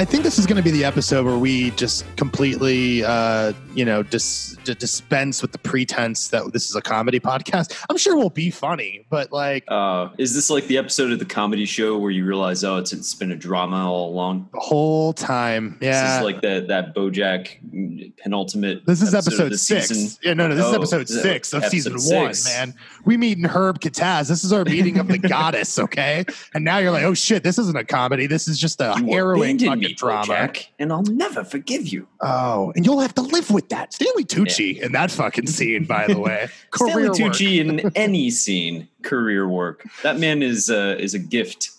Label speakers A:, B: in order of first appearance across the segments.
A: I think this is going to be the episode where we just completely, uh, you know, dis- d- dispense with the pretense that this is a comedy podcast. I'm sure we'll be funny, but like,
B: Uh, is this like the episode of the comedy show where you realize, oh, it's, it's been a drama all along?
A: the whole time,
B: This
A: yeah.
B: is like that that BoJack penultimate.
A: This is episode
B: the
A: six.
B: season.
A: Yeah, no, no, this is
B: Oh,
A: episode
B: is that
A: six of
B: episode
A: season one,
B: six?
A: man. We meet in Herb Kazzaz. This is our meeting of the goddess, okay? And now you're like, oh shit, this isn't a comedy. This is just a
B: You
A: harrowing fucking
B: me,
A: drama.
B: BoJack, and I'll never forgive you.
A: Oh, and you'll have to live with that. Stanley Tucci in that fucking scene, by the way.
B: Stanley
A: Career work.
B: Tucci in any scene, career work. That man is uh, is a gift.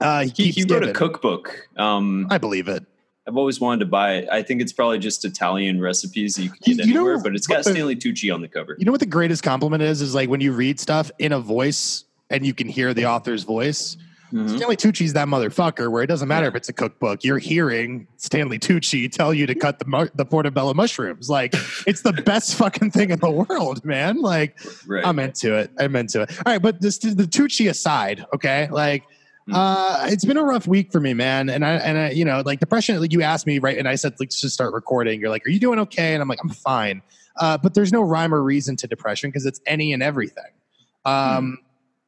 A: Uh, he,
B: He, he wrote a cookbook. Um,
A: I believe it.
B: I've always wanted to buy it. I think it's probably just Italian recipes that you can
A: You-
B: get
A: you know
B: anywhere, but it's got
A: what the-
B: Stanley Tucci on the cover.
A: You know what the greatest compliment is? Is like when you read stuff in a voice and you can hear the author's voice.
B: Mhm.
A: Stanley Tucci's that motherfucker where it doesn't matter
B: Yeah.
A: if it's a cookbook. You're hearing Stanley Tucci tell you to cut the mu- the portobello mushrooms. Like it's the best fucking thing in the world, man. Like
B: Right.
A: I'm into it. I'm into it. All right, but this the Tucci aside, okay? Like
B: Hmm.
A: uh it's been a rough week for me, man. And I and I, you know, like depression, like you asked me, right? And I said, let's just start recording. You're like, Are you doing okay? And I'm like, I'm fine. Uh, but there's no rhyme or reason to depression because it's any and everything. Um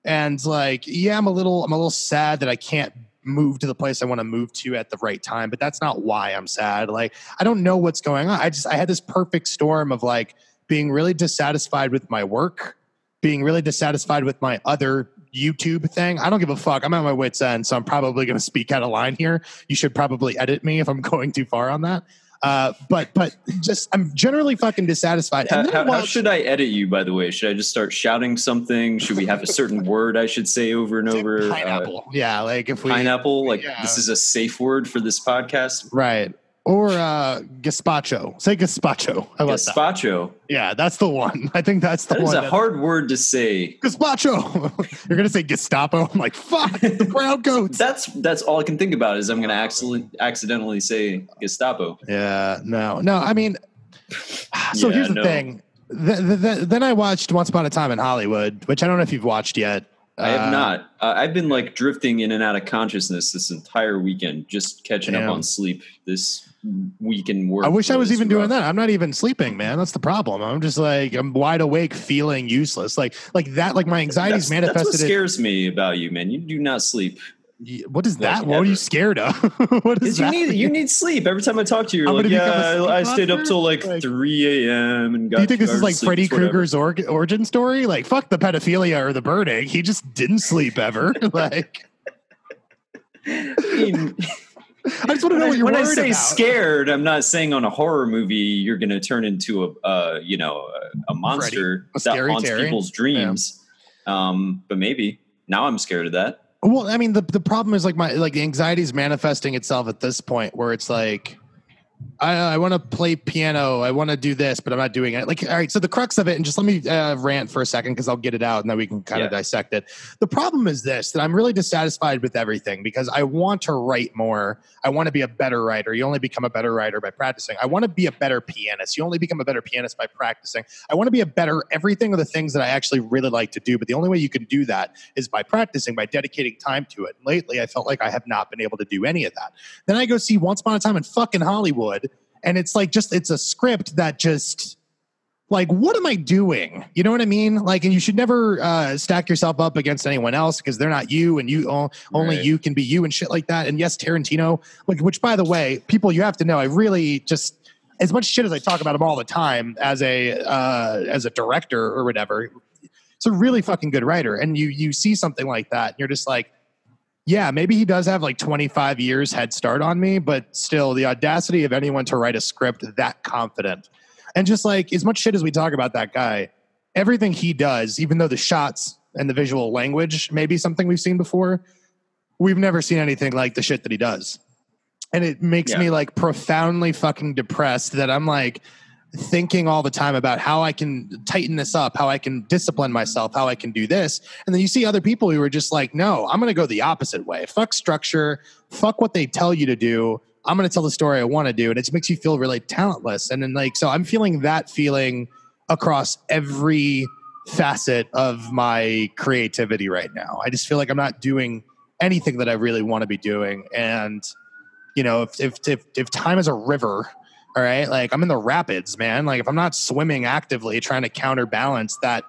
A: and like, yeah, I'm a little I'm a little sad that I can't move to the place I want to move to at the right time, but that's not why I'm sad. Like, I don't know what's going on. I just I had this perfect storm of like being really dissatisfied with my work, being really dissatisfied with my other YouTube thing. I don't give a fuck. I'm at my wits end, so I'm probably going to speak out of line here. You should probably edit me if I'm going too far on that. Uh, but but just I'm generally fucking dissatisfied.
B: How,
A: And then I
B: how, how should I edit you, by the way? Should I just start shouting something? Should we have a certain word I should say over and over? Uh,
A: pineapple? yeah, like if we
B: pineapple? Like,
A: yeah.
B: this is a safe word for this podcast?
A: right or uh gazpacho. Say gazpacho. I that.
B: Gazpacho.
A: Yeah, that's the one. I think that's the
B: That
A: one. That is a
B: hard word to say.
A: Gazpacho. You're gonna say Gestapo. I'm like, fuck the brown coats.
B: That's that's all I can think about is I'm going to accidentally accidentally say Gestapo.
A: Yeah, no, no. I mean, so
B: Yeah,
A: here's the
B: no.
A: thing. Th- th- th- then I watched Once Upon a Time in Hollywood, which I don't know if you've watched yet.
B: I have
A: Uh,
B: not. Uh, I've been like drifting in and out of consciousness this entire weekend, just catching
A: Damn.
B: up on sleep this week in work.
A: I wish I was even doing that. I'm not even sleeping, man. That's the problem. I'm just like I'm wide awake, feeling useless. Like like that. Like my anxiety's
B: That's, that's what
A: manifested. in-
B: scares me about you, man. You do not sleep.
A: What is
B: like
A: that? What are you scared of? what is
B: you
A: that?
B: need you need sleep. Every time I talk to you,
A: I'm
B: you're like,
A: gonna
B: yeah,
A: sleep
B: I stayed up till like,
A: Like-
B: 3 a.m. and got.
A: Do you think this is like Freddy. Krueger's org- origin story? Like, fuck the pedophilia or the burning. He just didn't sleep ever. like,
B: I mean,
A: I just want to know
B: when,
A: what
B: I,
A: you're
B: when I say
A: about.
B: scared, I'm not saying on a horror movie you're going to turn into a, uh, you know, a, a monster
A: A
B: that haunts
A: Terry.
B: people's dreams. Um, but maybe now I'm scared of that.
A: Well, I mean, the the problem is like my like the anxiety is manifesting itself at this point where it's like, I I want to play piano, I want to do this, but I'm not doing it. Like, all right, so the crux of it, and just let me uh, rant for a second because I'll get it out and then we can kind
B: Yeah.
A: of dissect it. The problem is this: that I'm really dissatisfied with everything because I want to write more. I want to be a better writer. You only become a better writer by practicing. I want to be a better pianist. You only become a better pianist by practicing. I want to be a better everything of the things that I actually really like to do. But the only way you can do that is by practicing, by dedicating time to it. And Lately, I felt like I have not been able to do any of that. Then I go see Once Upon a Time in fucking Hollywood, and it's like just it's a script that just like what am i doing? You know what i mean? Like and you should never uh, stack yourself up against anyone else because they're not you and you only
B: Right.
A: you can be you and shit like that. And yes tarantino like which by the way people you have to know i really just as much shit as i talk about him all the time as a uh, as a director or whatever it's a really fucking good writer. And you you see something like that and you're just like yeah maybe he does have like 25 years head start on me but still the audacity of anyone to write a script that confident and just like as much shit as we talk about that guy, everything he does, even though the shots and the visual language may be something we've seen before, we've never seen anything like the shit that he does. And it makes
B: Yeah.
A: me like profoundly fucking depressed that I'm like thinking all the time about how I can tighten this up, how I can discipline myself, how I can do this. And then you see other people who are just like, no, I'm going to go the opposite way. Fuck structure. Fuck what they tell you to do. I'm going to tell the story I want to do. And it just makes you feel really talentless. And then, like, so I'm feeling that feeling across every facet of my creativity right now. I just feel like I'm not doing anything that I really want to be doing. And you know, if if if, if time is a river, all right, like I'm in the rapids, man. Like if I'm not swimming actively trying to counterbalance that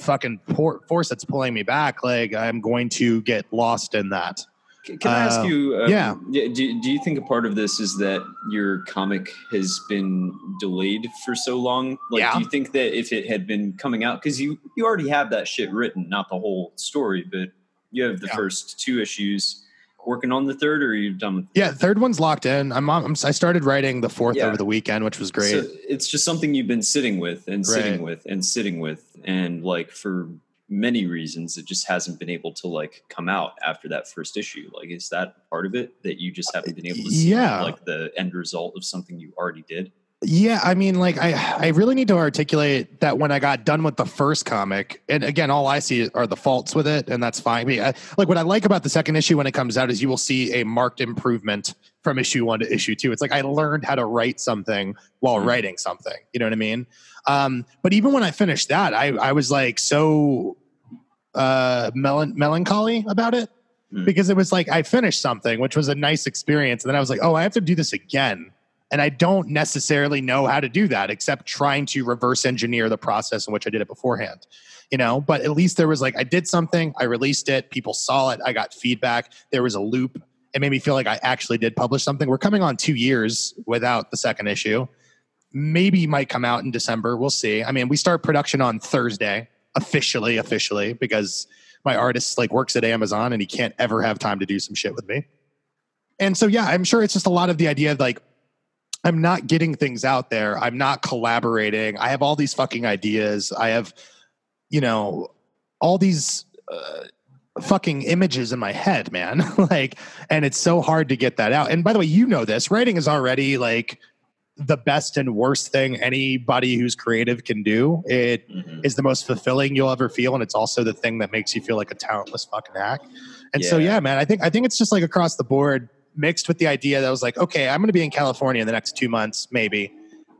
A: fucking por- force that's pulling me back, like I'm going to get lost in that.
B: Can I ask
A: Uh,
B: you? Um,
A: yeah.
B: Do, do you think a part of this is that your comic has been delayed for so long? Like,
A: Yeah.
B: do you think that if it had been coming out, because you you already have that shit written, not the whole story, but you have the
A: Yeah.
B: first two issues. Working on the third, or are you done with?
A: Yeah, third one's locked in. I'm, on, I'm I started writing the fourth
B: Yeah.
A: over the weekend, which was great.
B: So it's just something you've been sitting with and sitting
A: Right.
B: with and sitting with, and like for many reasons, it just hasn't been able to like come out after that first issue. Like, is that part of it that you just haven't been able to see
A: Yeah.
B: like the end result of something you already did?
A: Yeah, I mean, like I, I really need to articulate that when I got done with the first comic, and again, all I see are the faults with it, and that's fine. I mean, I, like what I like about the second issue when it comes out is you will see a marked improvement from issue one to issue two. It's like I learned how to write something while
B: Mhm.
A: writing something. You know what I mean? Um, but even when I finished that, I, I was like so uh, melan- melancholy about it
B: Mm.
A: because it was like I finished something, which was a nice experience, and then I was like, oh, I have to do this again. And I don't necessarily know how to do that except trying to reverse engineer the process in which I did it beforehand. You know, but at least there was like I did something, I released it, people saw it, I got feedback, there was a loop. It made me feel like I actually did publish something. We're coming on two years without the second issue. Maybe might come out in December. We'll see. I mean, we start production on Thursday, officially, officially, because my artist like works at Amazon and he can't ever have time to do some shit with me. And so yeah, I'm sure it's just a lot of the idea of like I'm not getting things out there. I'm not collaborating. I have all these fucking ideas. I have, you know, all these uh, fucking images in my head, man. like, and it's so hard to get that out. And by the way, you know this. Writing is already like the best and worst thing anybody who's creative can do. It
B: Mhm.
A: is the most fulfilling you'll ever feel, and it's also the thing that makes you feel like a talentless fucking hack. And so,
B: Yeah.
A: yeah, man, I think I think it's just like across the board, mixed with the idea that I was like, okay, I'm going to be in California in the next two months, maybe,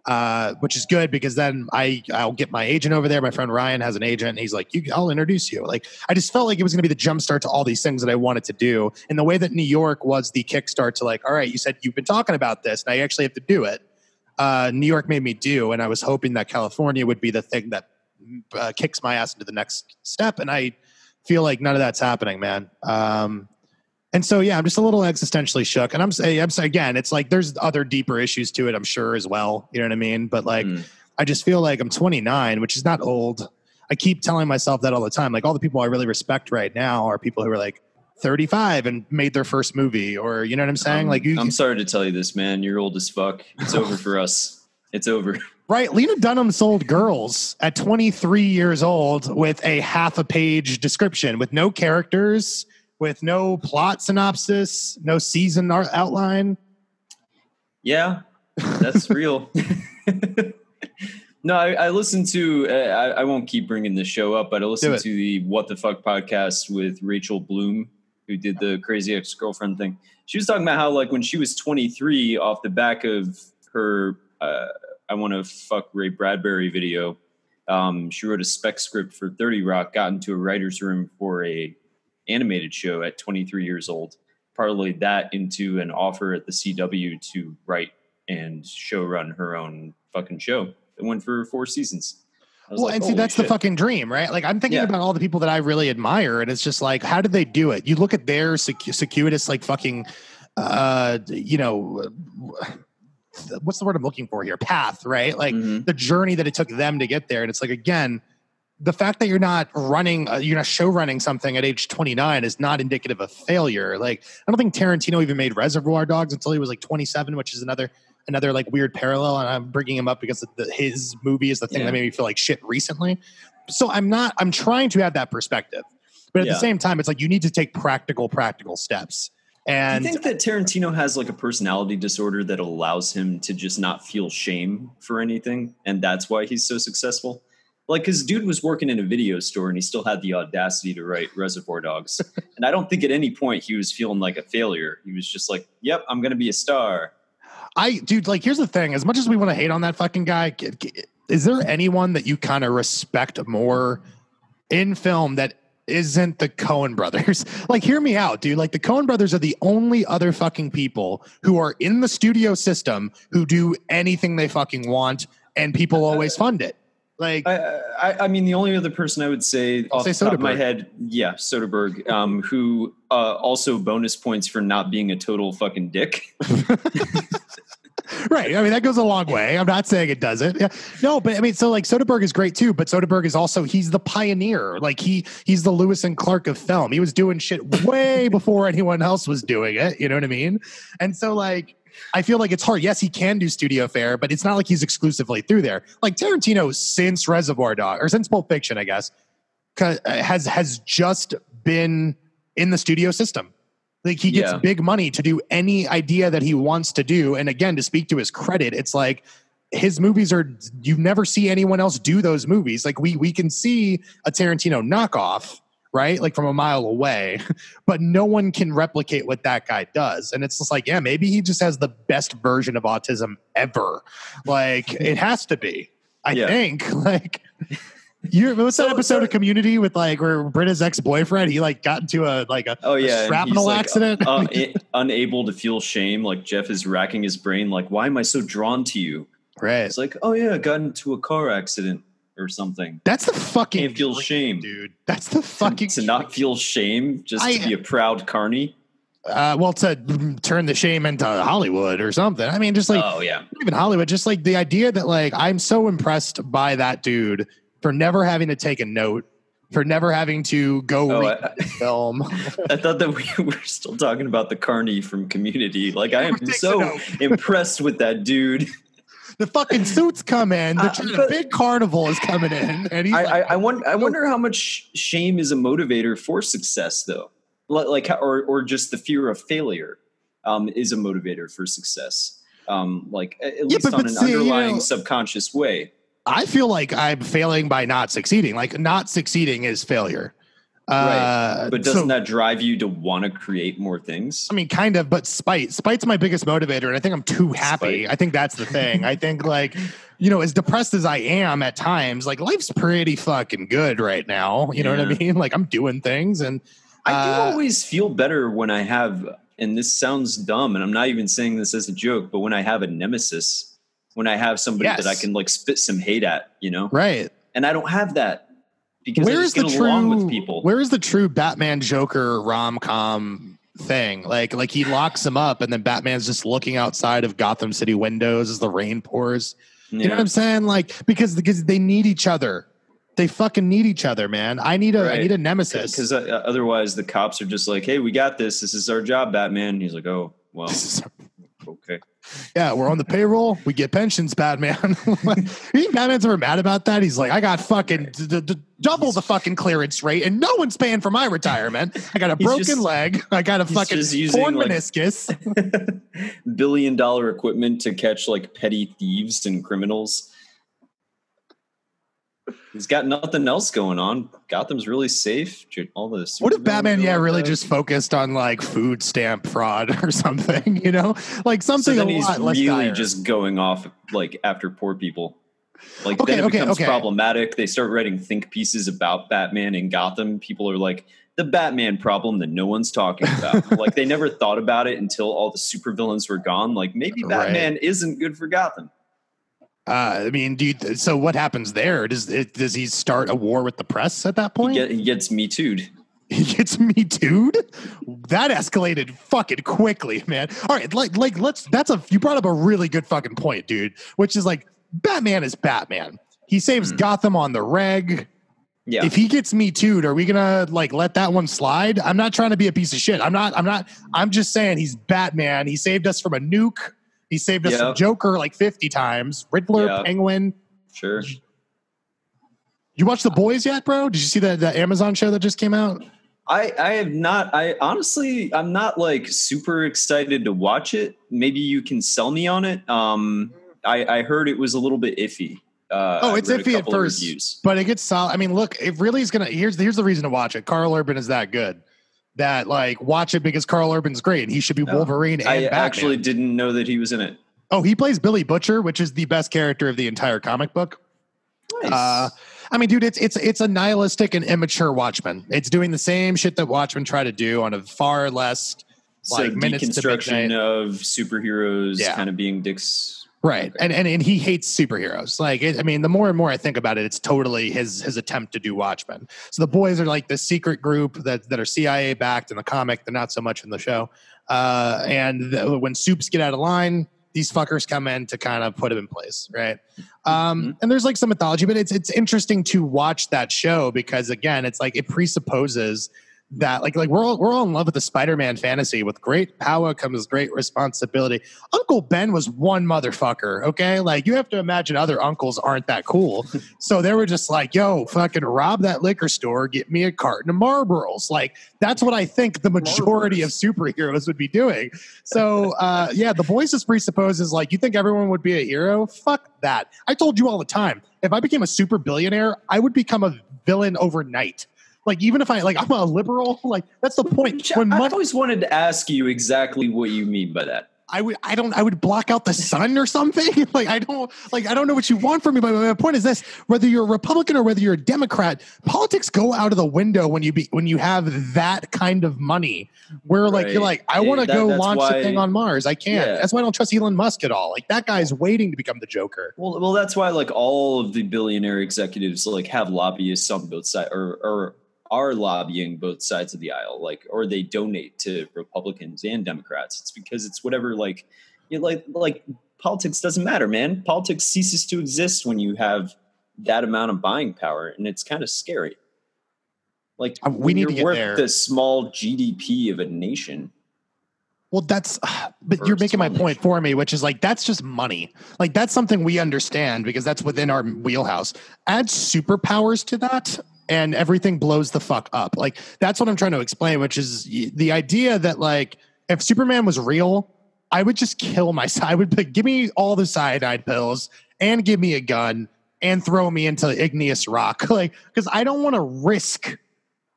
A: uh, which is good because then I I'll get my agent over there. My friend Ryan has an agent, and he's like, I'll introduce you. Like, I just felt like it was going to be the jumpstart to all these things that I wanted to do, and the way that New York was the kickstart to like, all right, you said you've been talking about this, and I actually have to do it. Uh, New York made me do, and I was hoping that California would be the thing that uh, kicks my ass into the next step, and I feel like none of that's happening, man. Um, and so, yeah, I'm just a little existentially shook. And I'm saying, I'm saying again, it's like there's other deeper issues to it, I'm sure as well. You know what I mean? But like,
B: Mm.
A: I just feel like I'm 29, which is not old. I keep telling myself that all the time. Like all the people I really respect right now are people who are like 35 and made their first movie, or you know what I'm saying?
B: Um,
A: like you,
B: I'm sorry to tell you this, man. You're old as fuck. It's over for us. It's over.
A: Right. Lena Dunham sold girls at 23 years old with a half a page description with no characters, with no plot synopsis, no season outline.
B: Yeah, that's real. no, I, I listened to. Uh, I, I won't keep bringing this show up, but I listened to the What the Fuck podcast with Rachel Bloom, who did the Crazy Ex Girlfriend thing. She was talking about how, like, when she was 23, off the back of her uh, "I Want to Fuck Ray Bradbury" video, um, she wrote a spec script for 30 Rock, got into a writer's room for a animated show at 23 years old parlayed that into an offer at the CW to write and show run her own fucking show. It went for four seasons.
A: Well,
B: like,
A: and see,
B: "Holy
A: that's the fucking dream, right? Like, I'm thinking
B: Yeah.
A: about all the people that I really admire, and it's just like, how did they do it? You look at their circuitous, like, fucking, uh, you know, what's the word I'm looking for here? Path, right? Like,
B: Mhm.
A: the journey that it took them to get there. And it's like, again, the fact that you're not running, uh, you're not show running something at age 29 is not indicative of failure. Like, I don't think Tarantino even made Reservoir Dogs until he was like 27, which is another another like weird parallel. And I'm bringing him up because the, his movie is the thing
B: Yeah.
A: that made me feel like shit recently. So I'm not. I'm trying to have that perspective, but at
B: Yeah.
A: the same time, it's like you need to take practical, practical steps. And
B: Do you think that Tarantino has like a personality disorder that allows him to just not feel shame for anything, and that's why he's so successful? Like, his dude was working in a video store and he still had the audacity to write Reservoir Dogs, and I don't think at any point he was feeling like a failure. He was just like, "Yep, I'm going to be a star."
A: I, dude, like, here's the thing. As much as we want to hate on that fucking guy, is there anyone that you kind of respect more in film that isn't the Coen brothers. Like, hear me out, dude. Like, the Coen brothers are the only other fucking people who are in the studio system who do anything they fucking want, and people always fund it. Like,
B: I, I, I mean, the only other person I would say
A: I'll
B: off
A: say
B: the top of my head, yeah, Soderbergh, um, who uh, also bonus points for not being a total fucking dick.
A: right. I mean, that goes a long way. I'm not saying it doesn't. Yeah. No, but I mean, so like Soderbergh is great too, but Soderbergh is also he's the pioneer. Like he he's the Lewis and Clark of film. He was doing shit way before anyone else was doing it. You know what I mean? And so like I feel like it's hard. Yes, he can do studio fare, but it's not like he's exclusively through there. Like Tarantino since Reservoir Dog or since Pulp Fiction, I guess, uh, has has just been in the studio system. Like he gets
B: Yeah.
A: big money to do any idea that he wants to do. And again, to speak to his credit, it's like his movies are you never see anyone else do those movies. Like we we can see a Tarantino knockoff, right? Like from a mile away, but no one can replicate what that guy does. And it's just like, yeah, maybe he just has the best version of autism ever. Like it has to be. I
B: Yeah.
A: think. Like you what's that episode
B: so-
A: of Community with like where Britta's ex boyfriend? He like got into a like a,
B: Oh yeah, and
A: shrapnel
B: like,
A: accident.
B: uh, i- unable to feel shame. Like Jeff is racking his brain. Like, why am I so drawn to you?
A: right.
B: It's like, oh yeah, I got into a car accident or something.
A: That's the fucking
B: Can't feel
A: dream,
B: shame.
A: dude. That's the fucking
B: to not feel shame, just
A: I-
B: to be a proud carny.
A: uh, well to turn the shame into Hollywood or something. I mean, just like
B: oh yeah,
A: even Hollywood, just like the idea that like I'm so impressed by that dude for never having to take a note, for never having to go
B: Oh, I-
A: film.
B: I thought that we were still talking about the carny from Community. Like I am so impressed with that dude.
A: the fucking suits come in. The,
B: Uh,
A: the
B: but-
A: big carnival is coming in, and he's
B: I,
A: like,
B: I, I, wonder, I wonder how much shame is a motivator for success, though. Like, like or or just the fear of failure um, is a motivator for success. Um, like at at least
A: but-
B: on
A: but
B: an
A: see, you
B: underlying
A: know-
B: subconscious way.
A: I feel like I'm failing by not succeeding. Like not succeeding is failure.
B: Right.
A: Uh,
B: But doesn't
A: so-
B: that drive you to want to create more things?
A: I mean, kind of, but spite. Spite's my biggest motivator, and I think I'm too happy.
B: Spite.
A: I think that's the thing. I think like, you know, as depressed as I am at times, like life's pretty fucking good right now. You know what I mean? Like I'm doing things, and
B: I do
A: Uh,
B: always feel better when I have, and this sounds dumb, and I'm not even saying this as a joke, but when I have a nemesis, when I have somebody that I can like spit some hate at, you know,
A: right.
B: and I don't have that because
A: Where is the true?
B: with people.
A: Where is the true Batman Joker rom com thing? Like, like he locks him up, and then Batman's just looking outside of Gotham City windows as the rain pours. You know what I'm saying? Like because because they need each other. They fucking need each other, man. I need a I
B: Right.
A: need a nemesis.
B: Because uh, otherwise, the cops are just like, "Hey, we got this. This is our job, Batman." And he's like, "Oh, well,
A: This is-
B: okay."
A: yeah, we're on the payroll. We get pensions, Batman. you think Batman's ever mad about that? He's like, I got fucking d- d- d- double the fucking clearance rate, and no one's paying for my retirement. I got a broken
B: just-
A: leg. I got a fucking
B: using,
A: torn
B: like-
A: meniscus.
B: Billion dollar equipment to catch like petty thieves and criminals. He's got nothing else going on. Gotham's really safe. All the
A: What if Batman, yeah, really just focused on like food stamp fraud or something? You know, like something.
B: So then
A: a
B: he's
A: lot less
B: really
A: dire.
B: just going off like after poor people. Like
A: Okay,
B: then it
A: okay,
B: becomes
A: okay.
B: problematic. They start writing think pieces about Batman and Gotham. People are like the Batman problem that no one's talking about. like they never thought about it until all the supervillains were gone. Like maybe
A: Right.
B: Batman isn't good for Gotham.
A: Uh, I mean, do you, so what happens there? Does it, does he start a war with the press at that
B: He,
A: point?
B: get, he gets me too'd.
A: He gets me too'd. That escalated fucking quickly, man. All right, like like let's. That's a you brought up a really good fucking point, dude. Which is like Batman is Batman. He saves
B: Hmm.
A: Gotham on the reg.
B: Yeah.
A: If he gets me too'd, are we gonna like let that one slide? I'm not trying to be a piece of shit. I'm not. I'm not. I'm just saying he's Batman. He saved us from a nuke. He saved us
B: Yeah.
A: from Joker like 50 times. Riddler,
B: Yeah.
A: Penguin.
B: sure.
A: You watch The Boys yet, bro? Did you see the, the Amazon show that just came out?
B: I, I have not I honestly I'm not like super excited to watch it. Maybe you can sell me on it. Um I, I heard it was a little bit iffy. Uh,
A: Oh, it's iffy at first. But it gets solid. I mean, look, it really is gonna. Here's here's the reason to watch it. Karl Urban is that good. That like watch it because Karl Urban's great and he should be
B: Oh.
A: Wolverine and
B: I
A: Batman.
B: actually didn't know that he was in it.
A: oh, he plays Billy Butcher, which is the best character of the entire comic book.
B: Nice.
A: Uh, I mean, dude, it's it's it's a nihilistic and immature Watchmen. It's doing the same shit that Watchmen try to do on a far less
B: So
A: like minutes
B: deconstruction of superheroes
A: Yeah.
B: kind of being dicks.
A: Right. And, and and he hates superheroes. Like it, I mean, the more and more I think about it, it's totally his his attempt to do Watchmen. So the boys are like the secret group that that are CIA backed in the comic. They're not so much in the show. Uh, and the, when soups get out of line, these fuckers come in to kind of put him in place, right? Um,
B: Mhm.
A: and there's like some mythology, but it's it's interesting to watch that show because again, it's like it presupposes that like like we're all we're all in love with the Spider-Man fantasy. With great power comes great responsibility. Uncle Ben was one motherfucker, okay? Like you have to imagine other uncles aren't that cool. so they were just like, yo, fucking rob that liquor store, get me a carton of Marlboros. Like that's what I think the majority of superheroes would be doing. So uh yeah, the boys just presupposes like you think everyone would be a hero? Fuck that. I told you all the time. If I became a super billionaire, I would become a villain overnight. Like even if I like I'm a liberal, like that's the point. When
B: I
A: money,
B: always wanted to ask you exactly what you mean by that.
A: I would I don't I would block out the sun or something. like I don't like I don't know what you want from me. But my point is this: whether you're a Republican or whether you're a Democrat, politics go out of the window when you be when you have that kind of money. Where like you're like I want to
B: That-
A: go launch
B: why-
A: a thing on Mars. I can't.
B: Yeah.
A: That's why I don't trust Elon Musk at all. Like that guy's waiting to become the Joker.
B: Well, well, that's why like all of the billionaire executives like have lobbyists on both sides, or or are lobbying both sides of the aisle, like or they donate to Republicans and Democrats. It's because it's whatever like you know, like like politics doesn't matter, man. Politics ceases to exist when you have that amount of buying power, and it's kind of scary. Like
A: Uh, we need to get
B: worth
A: there.
B: the small GDP of a nation.
A: Well, that's, but you're making my point for me, which is like, that's just money. Like, that's something we understand because that's within our wheelhouse. Add superpowers to that, and everything blows the fuck up. Like, that's what I'm trying to explain, which is the idea that, like, if Superman was real, I would just kill myself. I would be, give me all the cyanide pills and give me a gun and throw me into igneous rock. Like, because I don't want to risk,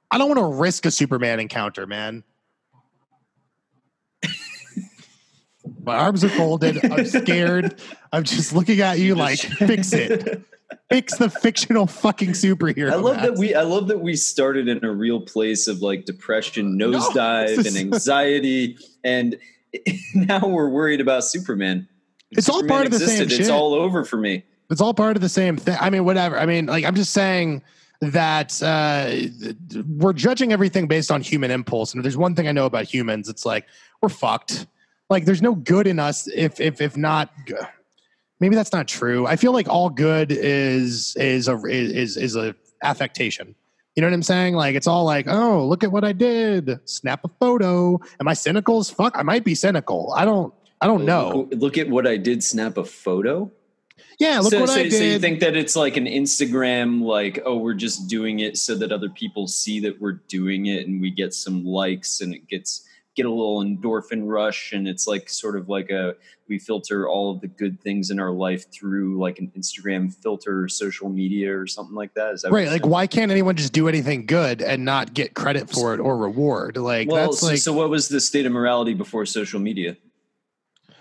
A: I don't want to risk a Superman encounter, man. My arms are folded. I'm scared. I'm just looking at you like, fix it. Fix the fictional fucking superhero.
B: I love that we I love that we started in a real place of like depression, nosedive,
A: this
B: and anxiety, and now we're worried about Superman. If
A: It's all
B: Superman
A: part of the same
B: It's
A: shit.
B: all over for me.
A: It's all part of the same thing. I mean, whatever. I mean, like, I'm just saying that uh, we're judging everything based on human impulse. And if there's one thing I know about humans, it's like we're fucked. Like, there's no good in us if if if not. g- Maybe that's not true. I feel like all good is is a is is a affectation. You know what I'm saying? Like it's all like, oh, look at what I did. Snap a photo. Am I cynical as fuck? I might be cynical. I don't. I don't know.
B: Look, look at what I did. Snap a photo.
A: Yeah, look
B: so,
A: what
B: so,
A: I did.
B: so you think that it's like an Instagram, like oh, we're just doing it so that other people see that we're doing it, and we get some likes, and it gets get a little endorphin rush, and it's like sort of like a we filter all of the good things in our life through like an Instagram filter or social media or something like that. Is that
A: right like
B: saying?
A: why can't anyone just do anything good and not get credit for it or reward like
B: well,
A: that's
B: so,
A: like
B: so what was the state of morality before social media?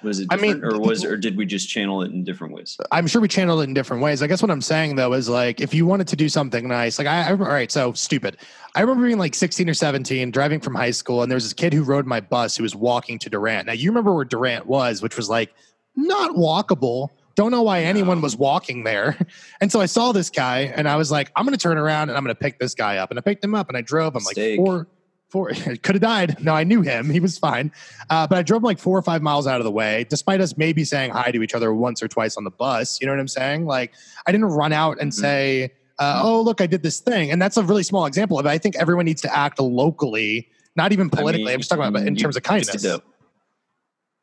B: Was it
A: I mean,
B: or was or did we just channel it in different ways?
A: i'm sure we channeled it in different ways. I guess what i'm saying though is like if you wanted to do something nice like i, I all right so stupid. I remember being like 16 or 17 driving from high school and there was this kid who rode my bus who was walking to durant. Now you remember where durant was which was like not walkable. Don't know why anyone was walking there. And so i saw this guy and i was like i'm gonna turn around and i'm gonna pick this guy up. And i picked him up and i drove him like
B: Mistake.
A: four four could have died. No i knew him. He was fine. Uh, but i drove him like four or five miles out of the way despite us maybe saying hi to each other once or twice on the bus. You know what i'm saying? Like i didn't run out and
B: Mhm.
A: say uh, oh look i did this thing. And that's a really small example of it. I think everyone needs to act locally not even
B: I
A: politically.
B: mean,
A: i'm just talking about in terms of kindness.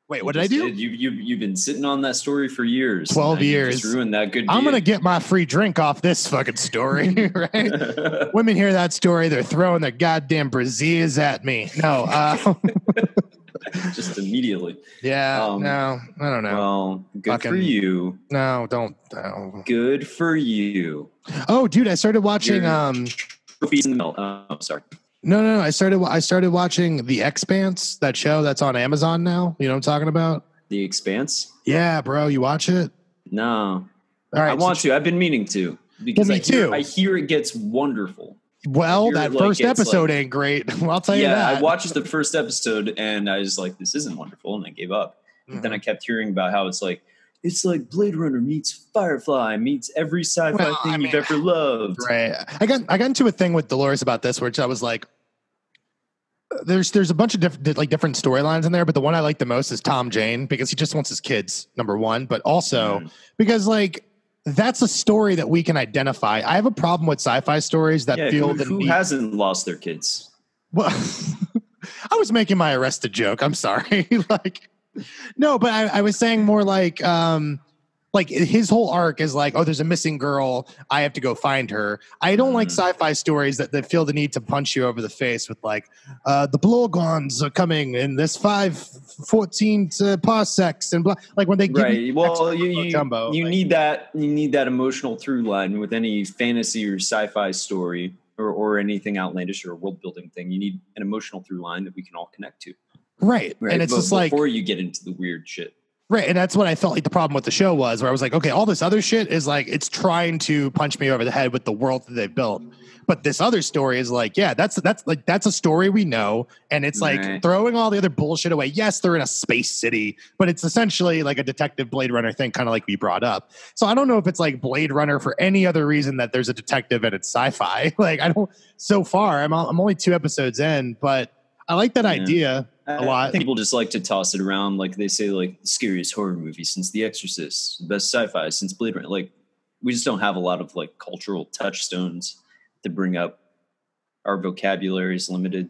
A: Wait what did i do
B: You you you've been sitting on that story for years.
A: 12
B: Now you
A: years.
B: Ruined that good.
A: i'm gonna get my free drink off this fucking story right women hear that story they're throwing their goddamn braziers at me no uh,
B: just immediately.
A: yeah
B: Um,
A: no i don't know
B: Well, good for you.
A: no don't no.
B: Good for you.
A: oh dude i started watching
B: You're-
A: um
B: Trophies in the middle. Oh, sorry.
A: No, no, no. I started. I started watching The Expanse, that show that's on Amazon now. You know what I'm talking about?
B: The Expanse.
A: Yeah, bro. You watch it?
B: No,
A: All right.
B: I want to. I've been meaning to. because
A: me
B: I hear,
A: too.
B: I hear it gets wonderful.
A: Well, that
B: like,
A: first episode
B: like-
A: ain't great. Well, I'll tell you
B: yeah,
A: that.
B: I watched the first episode and I was like, this isn't wonderful, and I gave up. But
A: Mm-hmm.
B: then I kept hearing about how it's like it's like Blade Runner meets Firefly meets every sci-fi
A: Well,
B: thing
A: I
B: you've ever loved.
A: Right. I got I got into a thing with Dolores about this, which I was like, there's there's a bunch of different like different storylines in there, but the one I like the most is Tom Jane because he just wants his kids, number one, but also
B: Mhm.
A: because like that's a story that we can identify. I have a problem with sci-fi stories that
B: Yeah,
A: feel
B: who,
A: the
B: who
A: need.
B: hasn't lost their kids?
A: Well, I was making my arrested joke. I'm sorry. like, no, but I, I was saying more like, um, like his whole arc is like, oh, there's a missing girl. I have to go find her. I don't like
B: Mhm.
A: sci-fi stories that, that feel the need to punch you over the face with like, uh, the blowgons are coming in this five fourteen to parsecs and blah. Like when they give
B: Right.
A: you
B: Well, you you,
A: jumbo,
B: you
A: like-
B: need that you need that emotional through line with any fantasy or sci-fi story or, or anything outlandish or world building thing. You need an emotional through line that we can all connect to.
A: Right.
B: Right.
A: And it's
B: But
A: just like
B: before you get into the weird shit.
A: Right. And that's what I felt like the problem with the show was, where I was like, okay, all this other shit is like, it's trying to punch me over the head with the world that they built. But this other story is like, yeah, that's that's like that's a story we know, and it's like
B: Right.
A: throwing all the other bullshit away. Yes, they're in a space city, but it's essentially like a detective Blade Runner thing, kind of like we brought up. So I don't know if it's like Blade Runner for any other reason that there's a detective and it's sci-fi. Like I don't. So far, I'm I'm only two episodes in, but I like that
B: Yeah.
A: idea.
B: A
A: lot.
B: People just like to toss it around like they say like the scariest horror movie since The Exorcist, the best sci-fi since Blade Runner. Like we just don't have a lot of like cultural touchstones to bring up. Our vocabulary is limited.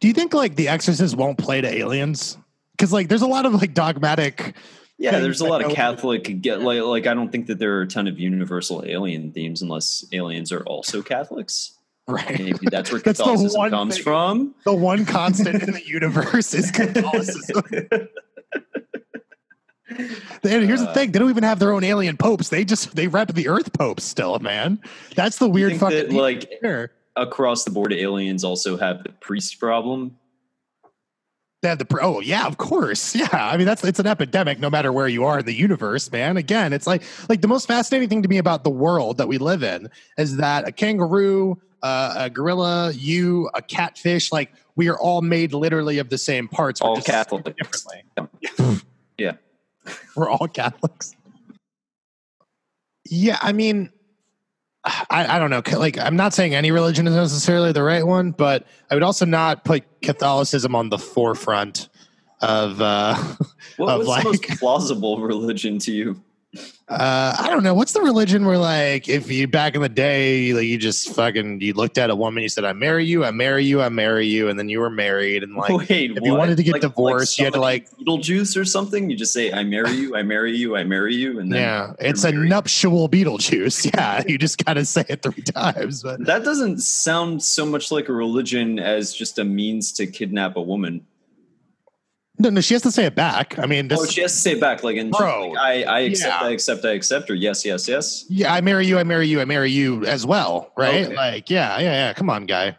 A: Do you think like The Exorcist won't play to aliens? Because like there's a lot of like dogmatic.
B: Yeah, there's a lot of Catholic get like like I don't think that there are a ton of universal alien themes unless aliens are also Catholics.
A: Right.
B: Maybe that's where
A: That's
B: Catholicism comes
A: thing-
B: from.
A: The one constant in the universe is Catholicism. And here's the
B: Uh,
A: thing: they don't even have their own alien popes. They just they rep the Earth popes still, man. That's the weird fucking
B: that, like
A: here.
B: across the board aliens also have the priest problem.
A: They have the pr- oh yeah, of course, yeah. I mean that's it's an epidemic no matter where you are in the universe, man. Again, it's like like the most fascinating thing to me about the world that we live in is that a kangaroo, uh, a gorilla, you, a catfish, like we are all made literally of the same parts. We're
B: All Catholics.
A: differently.
B: Yeah.
A: We're all Catholics. Yeah, I mean, I, I don't know. Like, I'm not saying any religion is necessarily the right one, but I would also not put Catholicism on the forefront of. Uh,
B: What
A: Of
B: was
A: like-
B: the most plausible religion to you?
A: Uh, I don't know. What's the religion where, like, if you back in the day, like, you just fucking you looked at a woman, you said, "I marry you, I marry you, I marry you," and then you were married, and like,
B: Wait,
A: if you wanted to get divorced, you had to,
B: summoning Beetlejuice or something. You just say, "I marry you, I marry you, I marry you," and then
A: yeah, it's a
B: married.
A: nuptial Beetlejuice. Yeah, you just gotta say it three times, but.
B: that doesn't sound so much like a religion as just a means to kidnap a woman.
A: No, no, she has to say it back. I mean, this,
B: oh, she has to say it back like, in,
A: Bro,
B: like, I, I accept,
A: yeah.
B: I accept, I accept, or yes, yes, yes.
A: yeah, I marry you, I marry you, I marry you as well, right?
B: Okay.
A: Like, yeah, yeah, yeah. Come on, guy.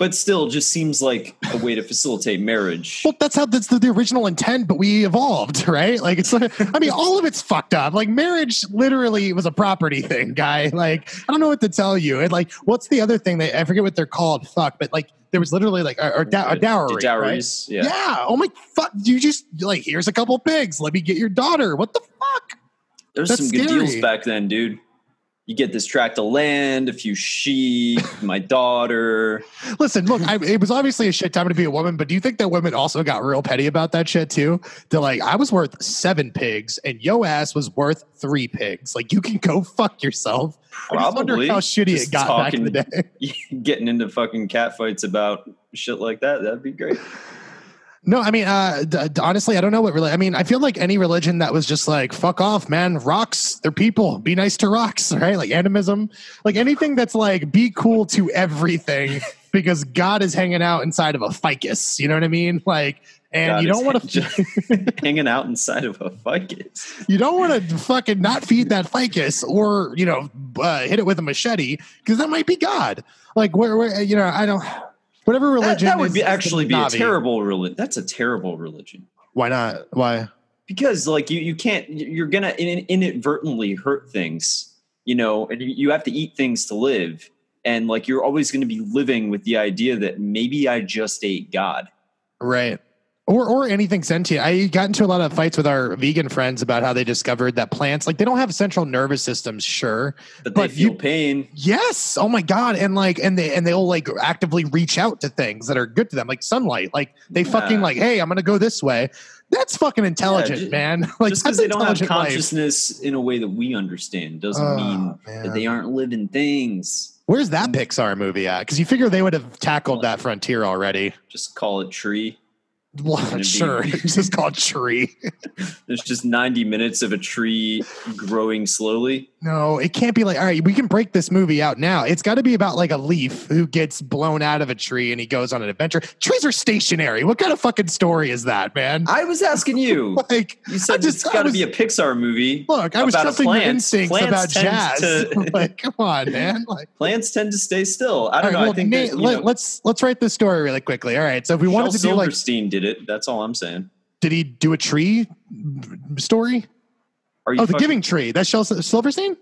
B: But still, just seems like a way to facilitate marriage.
A: Well, that's how that's the, the original intent, but we evolved, right? Like, it's like, I mean, all of it's fucked up. Like, marriage literally was a property thing, guy. Like, I don't know what to tell you. And like, what's the other thing that I forget what they're called? Fuck, but like, there was literally like a, a, dow- a dowry. right?
B: dowries, yeah.
A: Yeah. Oh my fuck! You just like here's a couple pigs. Let me get your daughter. What the fuck?
B: There's
A: That's
B: some good deals back then, dude. You get this tract of land, a few sheep, my daughter.
A: Listen, look, I, it was obviously a shit time to be a woman, but do you think that women also got real petty about that shit too? They're like, I was worth seven pigs, and yo ass was worth three pigs. Like, you can go fuck yourself. I just wonder
B: Probably.
A: how shitty
B: Just
A: it got back in the
B: talking-
A: day.
B: Getting into fucking catfights about shit like that, that'd be great.
A: No, I mean, uh, d- honestly, I don't know what really. I mean, I feel like any religion that was just like, fuck off, man. Rocks, they're people. Be nice to rocks, right? Like animism, like anything that's like, be cool to everything because God is hanging out inside of a ficus. You know what I mean? Like, and
B: God
A: you don't want to,
B: just hanging out inside of a ficus.
A: you don't want to fucking not feed that ficus or you know uh, hit it with a machete because that might be God. Like, where, where, you know, I don't. Whatever religion
B: that would
A: is-
B: be actually be a terrible religion. That's a terrible religion.
A: Why not? Why?
B: because like you, you can't you're gonna in, inadvertently hurt things you know, and you have to eat things to live. And like you're always going to be living with the idea that maybe I just ate God.
A: Right. Or, or anything sentient. I got into a lot of fights with our vegan friends about how they discovered that plants, like they don't have central nervous systems, sure.
B: But they feel
A: you-
B: pain.
A: Yes. Oh my God. And like, and they, and they'll like actively reach out to things that are good to them, like sunlight. Like they fucking like, hey, I'm going to go this way. That's fucking intelligent,
B: ju-
A: man. Like
B: just because they don't have
A: intelligent life.
B: consciousness in a way that we understand doesn't
A: Oh,
B: mean
A: man.
B: that they aren't living things.
A: Where's that Pixar movie at? Because you figure they would have tackled that frontier already.
B: Just call it tree.
A: Well, sure. It's just called Tree.
B: There's just 90 minutes of a tree growing slowly.
A: No, it can't be like, all right, we can break this movie out now. It's got to be about like a leaf who gets blown out of a tree and he goes on an adventure. Trees are stationary. What kind of fucking story is that, man?
B: I was asking you.
A: Like,
B: You
A: I
B: said
A: just-
B: it's got to be a Pixar movie.
A: look, I was trusting your instincts
B: Plants
A: about jazz.
B: to-
A: like, come on, man. Like,
B: Plants tend to stay still. I don't
A: right,
B: know.
A: well,
B: I think
A: Na-
B: that,
A: let, us let's write this story really quickly. All right, so if we wanted to do like,
B: Silverstein did it. That's all I'm saying.
A: did he do a tree story?
B: Are you
A: Oh, the Giving Tree. That's Shel Silverstein.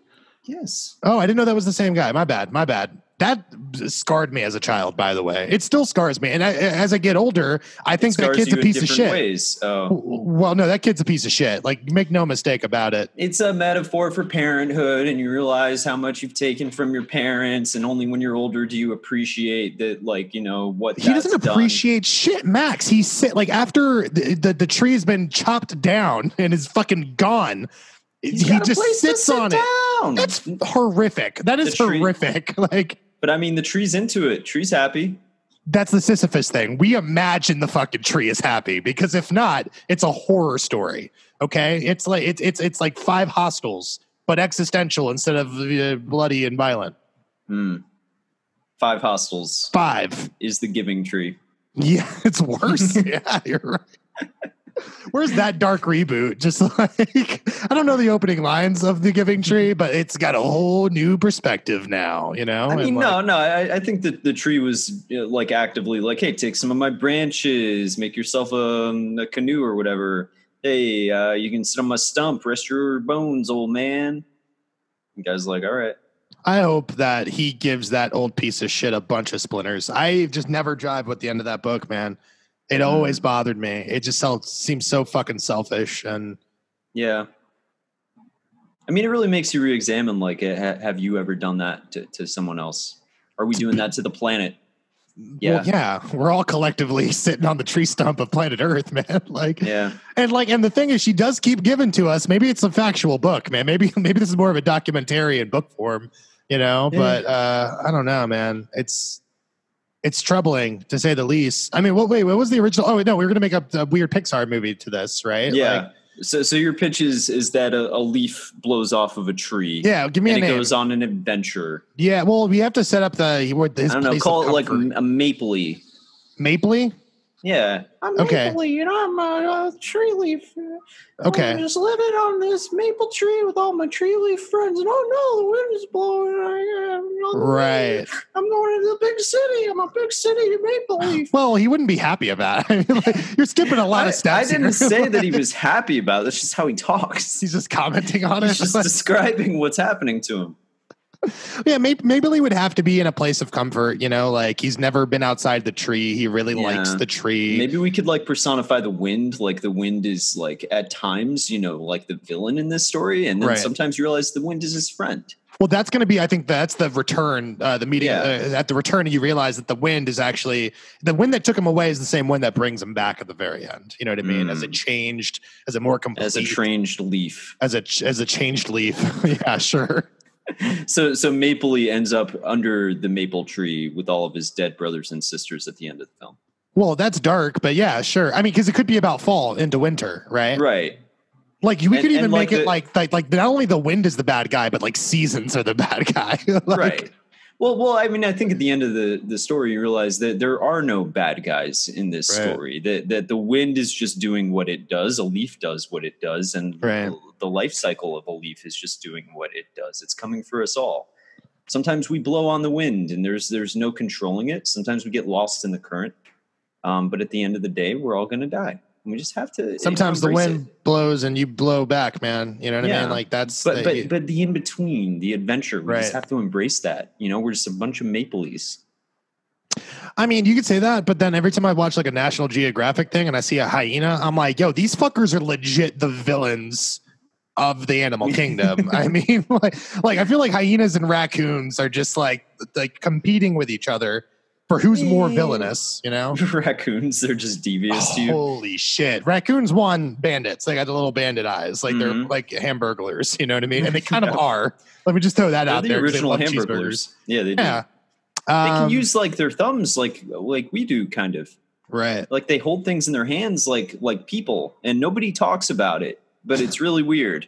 B: Yes.
A: Oh, I didn't know that was the same guy. My bad. My bad. That scarred me as a child, by the way. It still scars me. And I, as I get older, I think that kid's a piece of shit.
B: Ways. Oh.
A: Well, no, that kid's a piece of shit. Like, make no mistake about it.
B: It's a metaphor for parenthood, and you realize how much you've taken from your parents, and only when you're older do you appreciate that, like you know what
A: He doesn't
B: that's done.
A: appreciate shit, Max. He's sit like after the, the the tree has been chopped down and is fucking gone.
B: He's
A: he just sits
B: sit
A: on it. That's horrific. That is horrific. Like
B: But I mean, the tree's into it. Tree's happy.
A: that's the Sisyphus thing. We imagine the fucking tree is happy because if not, it's a horror story. Okay, it's like it's it's it's like five hostels, but existential instead of uh, bloody and violent.
B: Hmm. Five hostels
A: Five.
B: is the giving tree.
A: Yeah, it's worse. yeah, you're right. Where's that dark reboot? Just like I don't know the opening lines of the Giving Tree, but it's got a whole new perspective now. You know,
B: I mean,
A: like,
B: no, no. I, I think that the tree was you know, like actively like, hey, take some of my branches, make yourself a, a canoe or whatever. Hey, uh, you can sit on my stump, rest your bones, old man. The guy's like, all right.
A: I hope that he gives that old piece of shit a bunch of splinters. I just never drive with the end of that book, man. It always bothered me. It just felt, seems so fucking selfish. And
B: Yeah. I mean, it really makes you re-examine. Like, ha- have you ever done that to, to someone else? Are we doing that to the planet? Yeah.
A: well, yeah, we're all collectively sitting on the tree stump of planet Earth, man. Like,
B: Yeah.
A: and like, and the thing is, she does keep giving to us. Maybe it's a factual book, man. Maybe, maybe this is more of a documentary in book form, you know.
B: Yeah.
A: But uh, I don't know, man. It's it's troubling to say the least. I mean, what? Wait, what was the original? Oh no, we were gonna make up a weird Pixar movie to this, right?
B: Yeah.
A: Like,
B: so, so your pitch is is that a, a leaf blows off of a tree.
A: yeah. Give me
B: and
A: a
B: it
A: name.
B: goes on an adventure.
A: Yeah, well, we have to set up the his
B: I don't know. Call it like a mapley.
A: Mapley.
B: Yeah. I'm
A: Okay.
B: mapley and I'm a, a tree leaf.
A: Okay.
B: I'm just living on this maple tree with all my tree leaf friends. And oh no, the wind is blowing. I, am
A: Right.
B: wind. I'm going into the big city. I'm a big city maple leaf.
A: Well, he wouldn't be happy about it. I mean, like, you're skipping a lot
B: I,
A: of steps.
B: I didn't
A: here.
B: say that he was happy about it. That's just how he talks.
A: He's just commenting on it.
B: He's just describing what's happening to him.
A: Yeah, maybe, maybe he would have to be in a place of comfort. You know, like he's never been outside the tree. He really likes the tree.
B: Maybe we could like personify the wind. Like the wind is like at times, you know, like the villain in this story, and then
A: Right.
B: sometimes you realize the wind is his friend.
A: Well, that's going to be. I think that's the return. Uh, the meeting
B: Yeah.
A: uh, at the return, you realize that the wind is actually the wind that took him away is the same wind that brings him back at the very end. You know what I mean? As it
B: Mm.
A: changed, as a more complete,
B: As a changed leaf.
A: as a as a changed leaf. yeah, sure.
B: So so Mapley ends up under the maple tree with all of his dead brothers and sisters at the end of the film.
A: Well, that's dark, but yeah, sure. I mean, because it could be about fall into winter, right?
B: Right.
A: Like we
B: And-
A: could even make
B: like,
A: it
B: the-
A: like, like like not only the wind is the bad guy, but like seasons are the bad guy. Like,
B: right. Well, well, I mean, I think at the end of the, the story, you realize that there are no bad guys in this
A: Right.
B: story. That that the wind is just doing what it does. A leaf does what it does, and
A: Right.
B: the, the life cycle of a leaf is just doing what it does. It's coming for us all. Sometimes we blow on the wind, and there's there's no controlling it. Sometimes we get lost in the current. Um, but at the end of the day, we're all going to die. We just have to.
A: Sometimes the wind
B: it.
A: blows and you blow back, man. You know what I mean? Like that's
B: But
A: the-
B: but but the in between, the adventure, we just have to embrace that. You know, we're just a bunch of maple leaves.
A: I mean, you could say that, but then every time I watch like a National Geographic thing and I see a hyena, I'm like, yo, these fuckers are legit the villains of the animal kingdom. I mean, like, like I feel like hyenas and raccoons are just like like competing with each other for who's more villainous, you know?
B: Raccoons, they're just devious to you.
A: Holy shit. Raccoons won bandits. They got the little bandit eyes. Like they're
B: Mhm.
A: like hamburglers, you know what I mean? And they kind of are. Let me just throw that
B: They're
A: out
B: the
A: there.
B: original
A: love
B: hamburgers. Yeah, they do.
A: Yeah.
B: They can
A: Um,
B: use like their thumbs, like like we do, kind of.
A: right.
B: Like they hold things in their hands, like like people, and nobody talks about it. But it's really weird.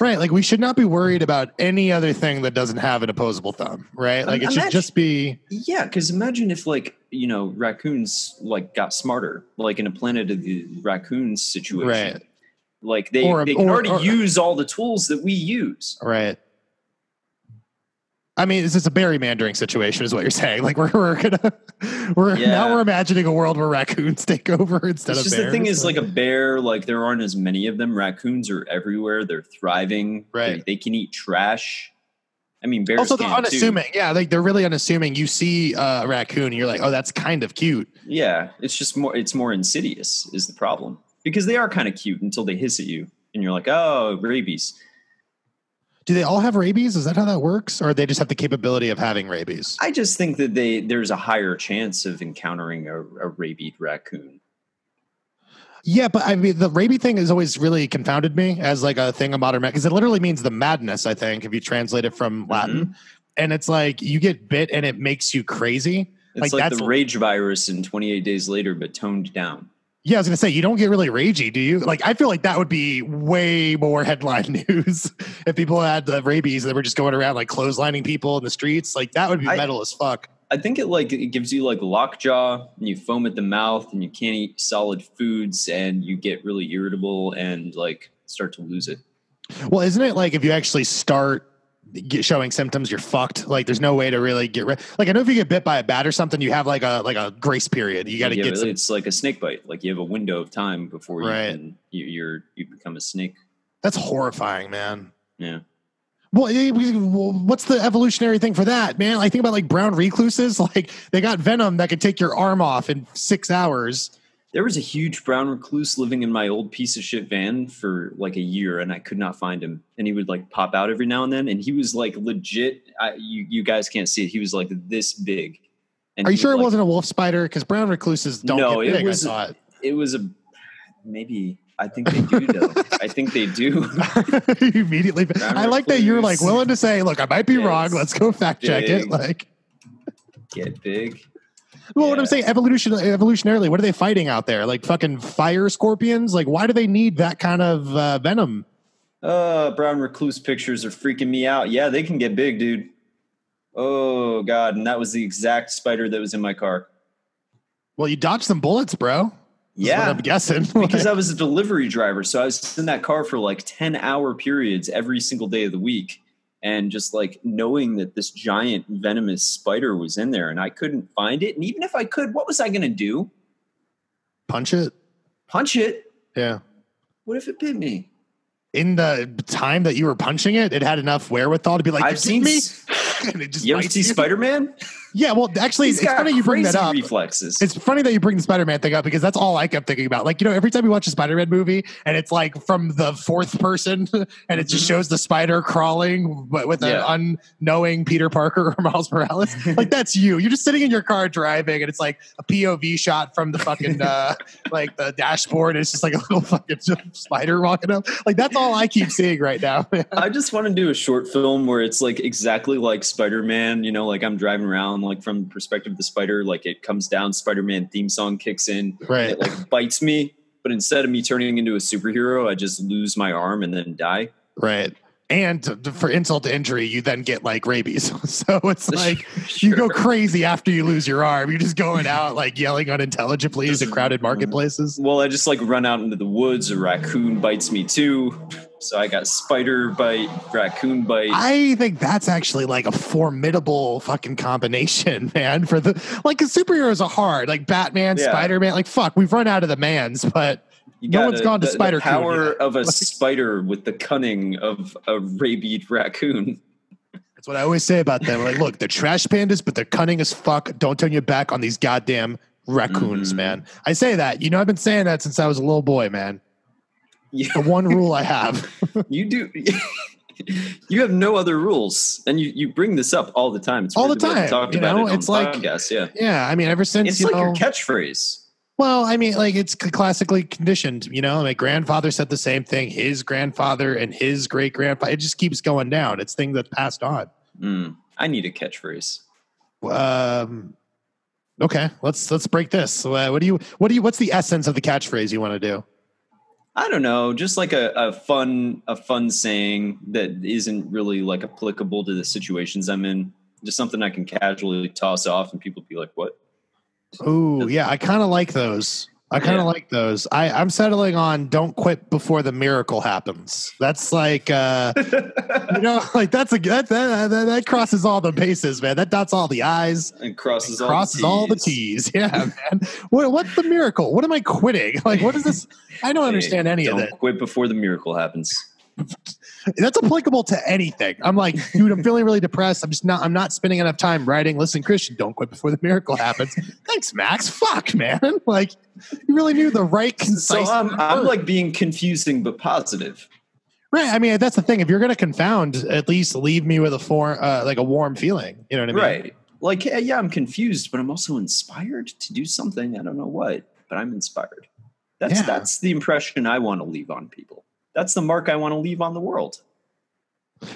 A: Right. Like we should not be worried about any other thing that doesn't have an opposable thumb. Right. Like it should
B: Imagine-
A: just be
B: Yeah, because imagine if like you know raccoons like got smarter, like in a Planet of the Raccoons situation.
A: Right.
B: Like they
A: Or-
B: they can
A: or-
B: already
A: or-
B: use all the tools that we use.
A: right. I mean, this is a gerrymandering situation, is what you're saying. Like we're we're gonna we're
B: Yeah.
A: now we're imagining a world where raccoons take over instead
B: It's
A: of
B: just
A: bears.
B: the thing is like a bear, like there aren't as many of them. Raccoons are everywhere. They're thriving.
A: Right.
B: They, they can eat trash. I mean, bears
A: also they're
B: can too.
A: unassuming. Yeah, like they're really unassuming. You see a raccoon, and you're like, oh, that's kind of cute.
B: Yeah, it's just more. It's more insidious is the problem because they are kind of cute until they hiss at you, and you're like, oh, rabies.
A: Do they all have rabies? Is that how that works, or they just have the capability of having rabies?
B: I just think that they there's a higher chance of encountering a, a rabied raccoon.
A: Yeah, but I mean, the rabies thing has always really confounded me as like a thing of modern because it literally means the madness. I think if you translate it from Latin, mm-hmm. and it's like you get bit and it makes you crazy.
B: It's
A: Like,
B: like, the rage virus in 28 days later, but toned down.
A: Yeah, I was gonna say you don't get really ragey, do you? Like, I feel like that would be way more headline news if people had the rabies and they were just going around like clotheslining people in the streets. Like that would be
B: I-
A: metal as fuck.
B: I think it like it gives you like lockjaw, and you foam at the mouth, and you can't eat solid foods, and you get really irritable and like start to lose it.
A: Well, isn't it like if you actually start showing symptoms, you're fucked. Like, there's no way to really get rid. Like, I know if you get bit by a bat or something, you have like a like a grace period. You got to
B: Yeah,
A: get some.
B: it's like a snake bite. Like you have a window of time before you
A: Right.
B: can you, you're you become a snake.
A: That's horrifying, man.
B: Yeah.
A: Well, eh, well, what's the evolutionary thing for that, man? I think about like brown recluses. Like they got venom that could take your arm off in six hours.
B: There was a huge brown recluse living in my old piece of shit van for like a year, and I could not find him. And he would like pop out every now and then, and he was like legit. I, you you guys can't see it. He was like this big. And
A: Are you sure it
B: like-
A: wasn't a wolf spider? Because brown recluses don't
B: No,
A: get
B: it was-
A: I
B: It was a maybe. I think they do though. I think they do.
A: immediately.
B: Brown
A: I like that you're like willing to say, "Look, I might be
B: Yeah,
A: wrong. Let's go fact check it." Like,
B: Get big.
A: Well, what I'm saying, evolution, evolutionarily, what are they fighting out there? Like fucking fire scorpions? Like, why do they need that kind of uh, venom?
B: Uh, brown recluse pictures are freaking me out. Yeah, they can get big, dude. Oh god, and that was the exact spider that was in my car.
A: Well, you dodged some bullets, bro. what
B: Yeah,
A: I'm guessing.
B: because I was a delivery driver, so I was in that car for like ten hour periods every single day of the week, and just like knowing that this giant venomous spider was in there, and I couldn't find it, and even if I could, what was I going to do?
A: punch it.
B: Punch it?
A: Yeah.
B: What if it bit me?
A: In the time that you were punching it, it had enough wherewithal to be like,
B: I've seen.
A: me. and it just
B: You ever see Spider Man?
A: Yeah, well, actually,
B: He's
A: it's funny you bring that up.
B: reflexes.
A: It's funny that you bring the Spider-Man thing up because that's all I kept thinking about. Like, you know, every time you watch a Spider-Man movie and it's like from the fourth person and it just
B: Mhm.
A: shows the spider crawling but with
B: Yeah.
A: an unknowing Peter Parker or Miles Morales. like that's you. You're just sitting in your car driving and it's like a POV shot from the fucking uh like the dashboard. It's just like a little fucking spider walking up. Like that's all I keep seeing right now.
B: I just want to do a short film where it's like exactly like Spider Man. You know, like I'm driving around, like from the perspective of the spider, like it comes down, Spider Man theme song kicks in,
A: right.
B: it like bites me. But instead of me turning into a superhero, I just lose my arm and then die.
A: Right. And to- to- for insult to injury, you then get like rabies. So it's like you go crazy after you lose your arm. You're just going out like yelling unintelligibly in crowded mm-hmm. marketplaces.
B: Well, I just like run out into the woods. A raccoon bites me too. So I got spider bite, raccoon bite.
A: I think that's actually like a formidable fucking combination, man. For the like, 'cause superheroes are hard. Like Batman,
B: Yeah.
A: Spider Man. Like fuck, we've run out of the mans, but
B: You
A: No one's gone to
B: the,
A: Spider
B: the power of a
A: Like-
B: spider with the cunning of a rabid raccoon.
A: That's what I always say about them. Like, look, they're trash pandas, but they're cunning as fuck. Don't turn your back on these goddamn raccoons,
B: Mhm.
A: man. I say that. You know, I've been saying that since I was a little boy, man.
B: You,
A: The one rule I have.
B: you do. you have no other rules, and you, you bring this up all the time. It's
A: All the
B: that we haven't
A: time,
B: Talked
A: you
B: about
A: know?
B: it on
A: It's like-
B: podcast, yeah.
A: Yeah, I mean, ever since
B: It's
A: you
B: like
A: know,
B: your catchphrase.
A: Well, I mean, like it's classically conditioned. You know, my grandfather said the same thing. His grandfather and his great grandfather. It just keeps going down. It's thing that's passed on.
B: Mm, I need a catchphrase.
A: Um, okay, let's let's break this. Uh, what do you what do you what's the essence of the catchphrase you want to do?
B: I don't know, just like a, a fun a fun saying that isn't really like applicable to the situations I'm in. Just something I can casually toss off, and people be like, "What?"
A: Ooh, yeah, I kind of like those. I kind of
B: Yeah.
A: like those. I, I'm settling on "Don't quit before the miracle happens." That's like, uh, you know, like that's a that, that that that crosses all the bases, man. That dots all the I's.
B: and crosses all
A: crosses
B: the
A: all the
B: T's.
A: Yeah, man. What, what's the miracle? What am I quitting? Like, what is this? I don't understand any of
B: Don't
A: it.
B: quit before the miracle happens.
A: That's applicable to anything. I'm like, dude, I'm feeling really depressed. I'm just not. I'm not spending enough time writing. Listen, Christian, don't quit before the miracle happens. Thanks, Max. Fuck, man. Like, you really knew the right
B: So
A: concise.
B: I'm, I'm like being confusing but positive.
A: right. I mean, that's the thing. If you're gonna confound, at least leave me with a form, uh, like a warm feeling. You know what I mean?
B: Right. Like, yeah, yeah, I'm confused, but I'm also inspired to do something. I don't know what, but I'm inspired. That's
A: Yeah.
B: that's the impression I want to leave on people. That's the mark I want to leave on the world.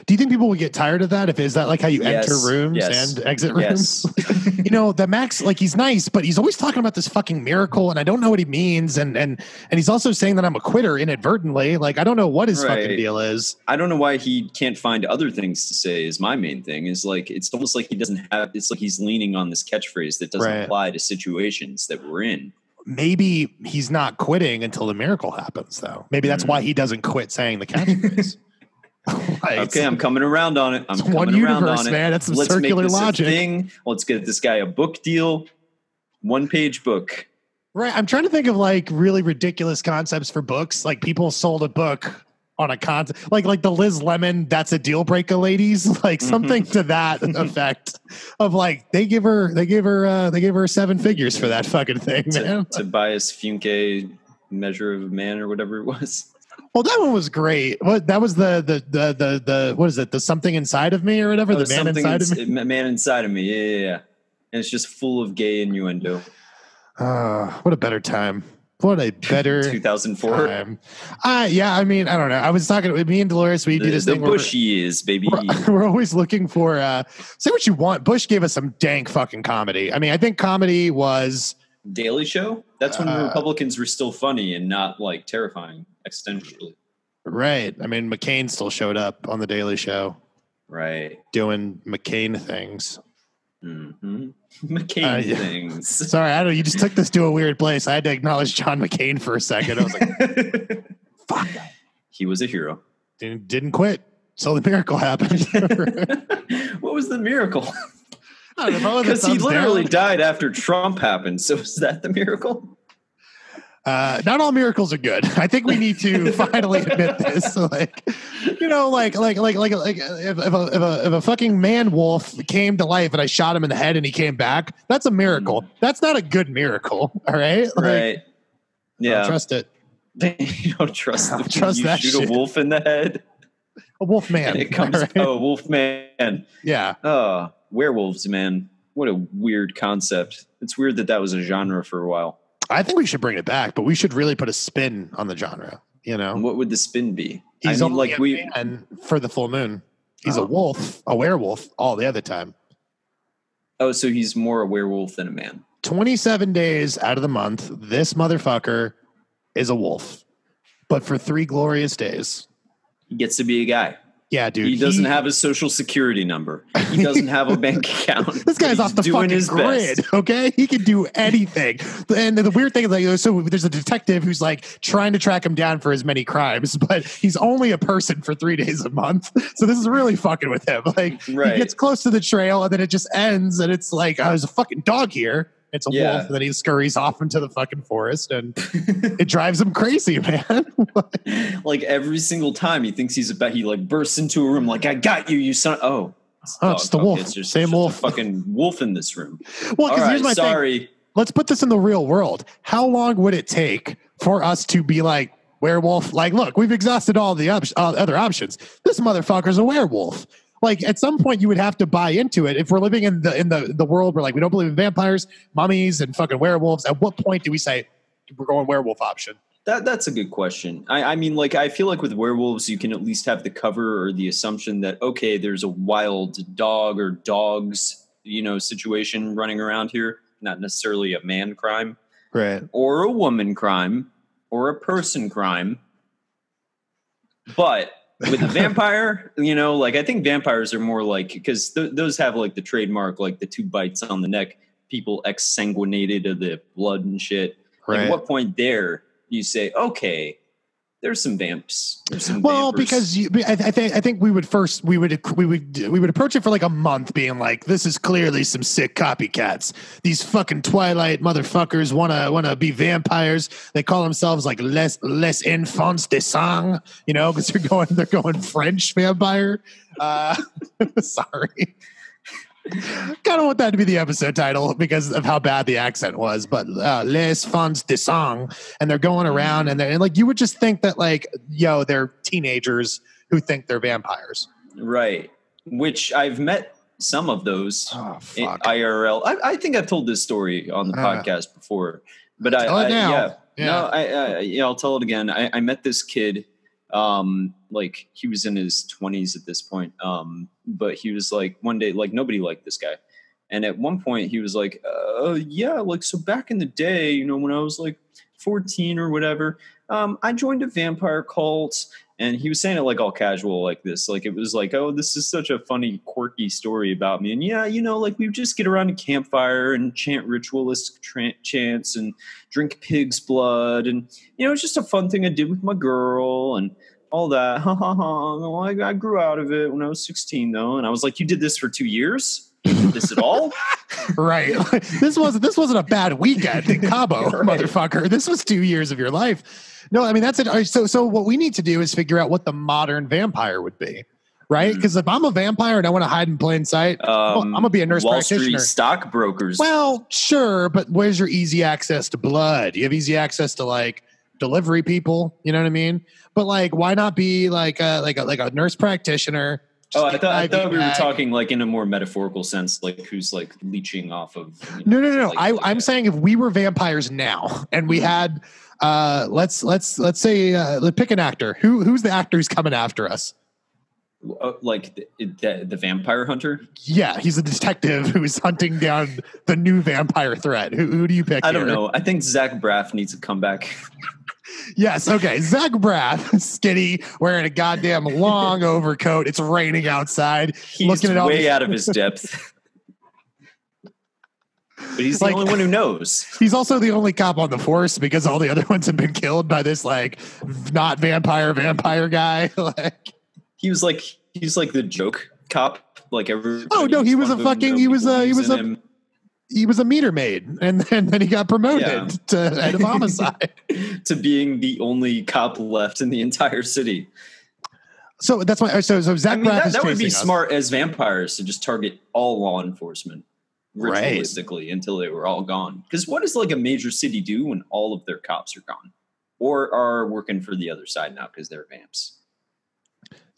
A: Do you think people would get tired of that? If is that like how you
B: Yes,
A: enter rooms
B: yes,
A: and exit rooms?
B: Yes.
A: you know that max like he's nice but he's always talking about this fucking miracle and i don't know what he means and and and he's also saying that i'm a quitter inadvertently like i don't know what his fucking deal is
B: I don't know why he can't find other things to say. Is my main thing. Is like it's almost like he doesn't have. It's like he's leaning on this catchphrase that doesn't
A: Right.
B: apply to situations that we're in.
A: Maybe he's not quitting until the miracle happens though maybe that's
B: Mm.
A: why he doesn't quit saying the catchphrase Like,
B: Okay, I'm coming around on it. I'm
A: it's
B: coming
A: one
B: around
A: universe
B: on it.
A: man that's some
B: Let's
A: circular
B: make this
A: logic
B: a thing. Let's get this guy a book deal. One page book.
A: right i'm trying to think of like really ridiculous concepts for books like people sold a book on a concept like like the liz lemon that's a deal breaker ladies like
B: Mhm.
A: something to that effect of like they give her they give her uh they give her seven figures for that fucking thing man
B: to, to Tobias Funke measure of man or whatever it was.
A: well that one was great what that was the the the the, the what is it the something inside of me or whatever
B: Oh,
A: the man inside of me
B: man inside of me. Yeah, yeah, yeah. And it's just full of gay innuendo.
A: uh, what a better time what a better
B: 2004.
A: time uh yeah i mean i don't know i was talking with me and dolores we do this
B: the
A: thing
B: bushy is, baby.
A: we're, we're always looking for uh say what you want bush gave us some dank fucking comedy i mean i think comedy was
B: Daily Show. That's when
A: Uh,
B: Republicans were still funny and not like terrifying existentially.
A: right i mean mccain still showed up on the daily show
B: Right.
A: doing mccain things
B: hmm McCain
A: Uh,
B: things.
A: sorry i don't you just took this to a weird place i had to acknowledge john mccain for a second i was like fuck
B: he was a hero.
A: didn't, didn't quit so the miracle happened
B: what was the miracle?
A: I don't know,
B: Because he literally
A: down.
B: died after Trump happened. So is that the miracle?
A: Uh, not all miracles are good. I think we need to finally admit this. Like, you know, like, like, like, like, like, if, if, a, if, a, if a fucking man wolf came to life and I shot him in the head and he came back, that's a miracle. That's not a good miracle. All right. Like,
B: Right.
A: Don't
B: Yeah.
A: trust it.
B: you don't trust,
A: don't trust
B: you
A: that
B: shoot
A: shit.
B: a wolf in the head
A: A wolf man.
B: and it comes
A: right?
B: oh wolf man
A: Yeah.
B: oh werewolves man what a weird concept it's weird that that was a genre for a while
A: I think we should bring it back, but we should really put a spin on the genre. You know,
B: what would the spin be
A: he's
B: i mean like
A: a
B: we
A: and for the full moon. He's a
B: Oh.
A: wolf, a werewolf, all the other time.
B: oh so he's more a werewolf than a man
A: 27 days out of the month, this motherfucker is a wolf. But for three glorious days.
B: he gets to be a guy
A: Yeah, dude.
B: he doesn't have a social security number he doesn't have a bank account
A: This guy's off the fucking grid,
B: best.
A: okay? He can do anything. And the weird thing is, like, so there's a detective who's like trying to track him down for his many crimes, but he's only a person for three days a month. So this is really fucking with him. Like,
B: Right.
A: he gets close to the trail and then it just ends, and it's like, oh, there's a fucking dog here. It's a
B: Yeah.
A: wolf, and then he scurries off into the fucking forest, and it drives him crazy, man.
B: like every single time he thinks he's about, he like bursts into a room like, "I got you, you son." Oh,
A: Oh, it's the wolf.
B: It's just,
A: Same wolf.
B: fucking wolf in this room.
A: well, because
B: right,
A: here's my thing.
B: sorry.
A: let's put this in the real world. How long would it take for us to be like werewolf? Like, look, we've exhausted all the op- uh, other options. This motherfucker's a werewolf. Like, at some point, you would have to buy into it. If we're living in the in the the world where like we don't believe in vampires, mummies, and fucking werewolves, at what point do we say we're going werewolf option?
B: That that's a good question. I, I mean, like, I feel like with werewolves, you can at least have the cover or the assumption that okay, there's a wild dog or dogs, you know, situation running around here. Not necessarily a man crime
A: Right.
B: or a woman crime or a person crime. But with a vampire, you know, like I think vampires are more like because th- those have like the trademark, like the two bites on the neck, people exsanguinated of the blood and shit. Like,
A: Right.
B: at what point there you say, okay, there's some vamps. There's some
A: Well,
B: vampers.
A: because you, I, I think I think we would first we would we would we would approach it for like a month, being like, "This is clearly some sick copycats. These fucking Twilight motherfuckers want to want to be vampires. They call themselves like les les enfants de sang, you know, because they're going they're going French vampire. Uh, sorry." Kind of want that to be the episode title because of how bad the accent was, but uh, Les Fans de Sang, and they're going around and they're and like you would just think that like yo they're teenagers who think they're vampires.
B: right, which I've met some of those
A: Oh
B: IRL. I, I think I've told this story on the
A: Uh,
B: podcast before, but I,
A: it
B: I
A: now.
B: yeah,
A: Yeah.
B: no, I, I yeah, I'll tell it again. I, I met this kid, um, like he was in his twenties at this point, um, but he was like one day, like nobody liked this guy, and at one point he was like, uh, yeah, like so back in the day, you know, when I was like fourteen or whatever, um, I joined a vampire cult. And he was saying it like all casual, like this. Like it was like, oh, this is such a funny, quirky story about me. And yeah, you know, like we just get around a campfire and chant ritualistic tra- chants and drink pig's blood. And, you know, it's just a fun thing I did with my girl and all that. Ha ha ha. I, I grew out of it when I was 16, though. And I was like, you did this for two years? You did this at all?
A: Right. this wasn't this wasn't a bad weekend in Cabo,
B: Right.
A: motherfucker. This was two years of your life. No, I mean that's it. So so what we need to do is figure out what the modern vampire would be. Right? Because if I'm a vampire and I want to hide in plain sight,
B: Um,
A: I'm gonna be a nurse
B: Wall
A: practitioner.
B: Street stockbrokers.
A: Well, sure, but where's your easy access to blood? You have easy access to like delivery people. You know what I mean? But like, why not be like a like a like a nurse practitioner?
B: Oh, I thought, I thought we were talking like in a more metaphorical sense, like who's like leeching off of. you know,
A: No, no, no,
B: like-
A: I, I'm saying if we were vampires now and we had, uh, let's let's let's say, uh, let's pick an actor. Who who's the actor who's coming after us?
B: Uh, like the, the, the vampire hunter.
A: Yeah, he's a detective who's hunting down the new vampire threat. Who, who do you pick?
B: I don't
A: here?
B: know. I think Zach Braff needs to come back.
A: Yes, okay. Zach Braff, skinny, wearing a goddamn long overcoat. It's raining outside.
B: He's
A: Looking at all
B: way
A: these-
B: out of his depth. but he's the only one who knows.
A: He's also the only cop on the force because all the other ones have been killed by this like not vampire vampire guy. like,
B: He was like he's like the joke cop. Like every
A: Oh, no, he was a fucking- he was a- he was a- he was a meter maid, and then, then he got promoted
B: Yeah.
A: to head of homicide.
B: to being the only cop left in the entire city.
A: so that's why. So so Zach
B: I mean, that, that would be
A: us.
B: smart as vampires to just target all law enforcement
A: Right.
B: ritualistically until they were all gone. Because what does like a major city do when all of their cops are gone or are working for the other side now because they're vamps?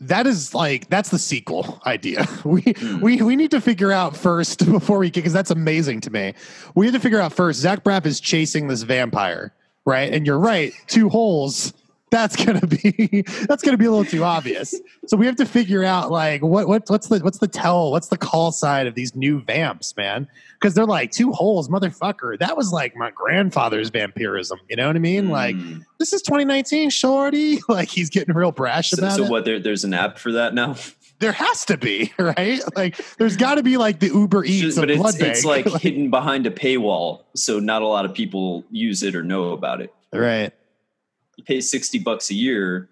A: That is like that's the sequel idea. We
B: Hmm.
A: we we need to figure out first before we because that's amazing to me. We have to figure out first. Zach Braff is chasing this vampire, right? And you're right, two holes. That's gonna be that's gonna be a little too obvious. So we have to figure out like what what what's the what's the tell what's the call sign of these new vamps, man? Because they're like two holes, motherfucker. That was like my grandfather's vampirism. You know what I mean? Like
B: Hmm.
A: this is 2019, shorty. Like he's getting real brash
B: so,
A: about
B: so
A: it
B: what? There, there's an app for that now.
A: there has to be right like there's got to be like the uber eats
B: but
A: of
B: it's, it's like hidden behind a paywall, so not a lot of people use it or know about it.
A: right
B: You pay sixty bucks a year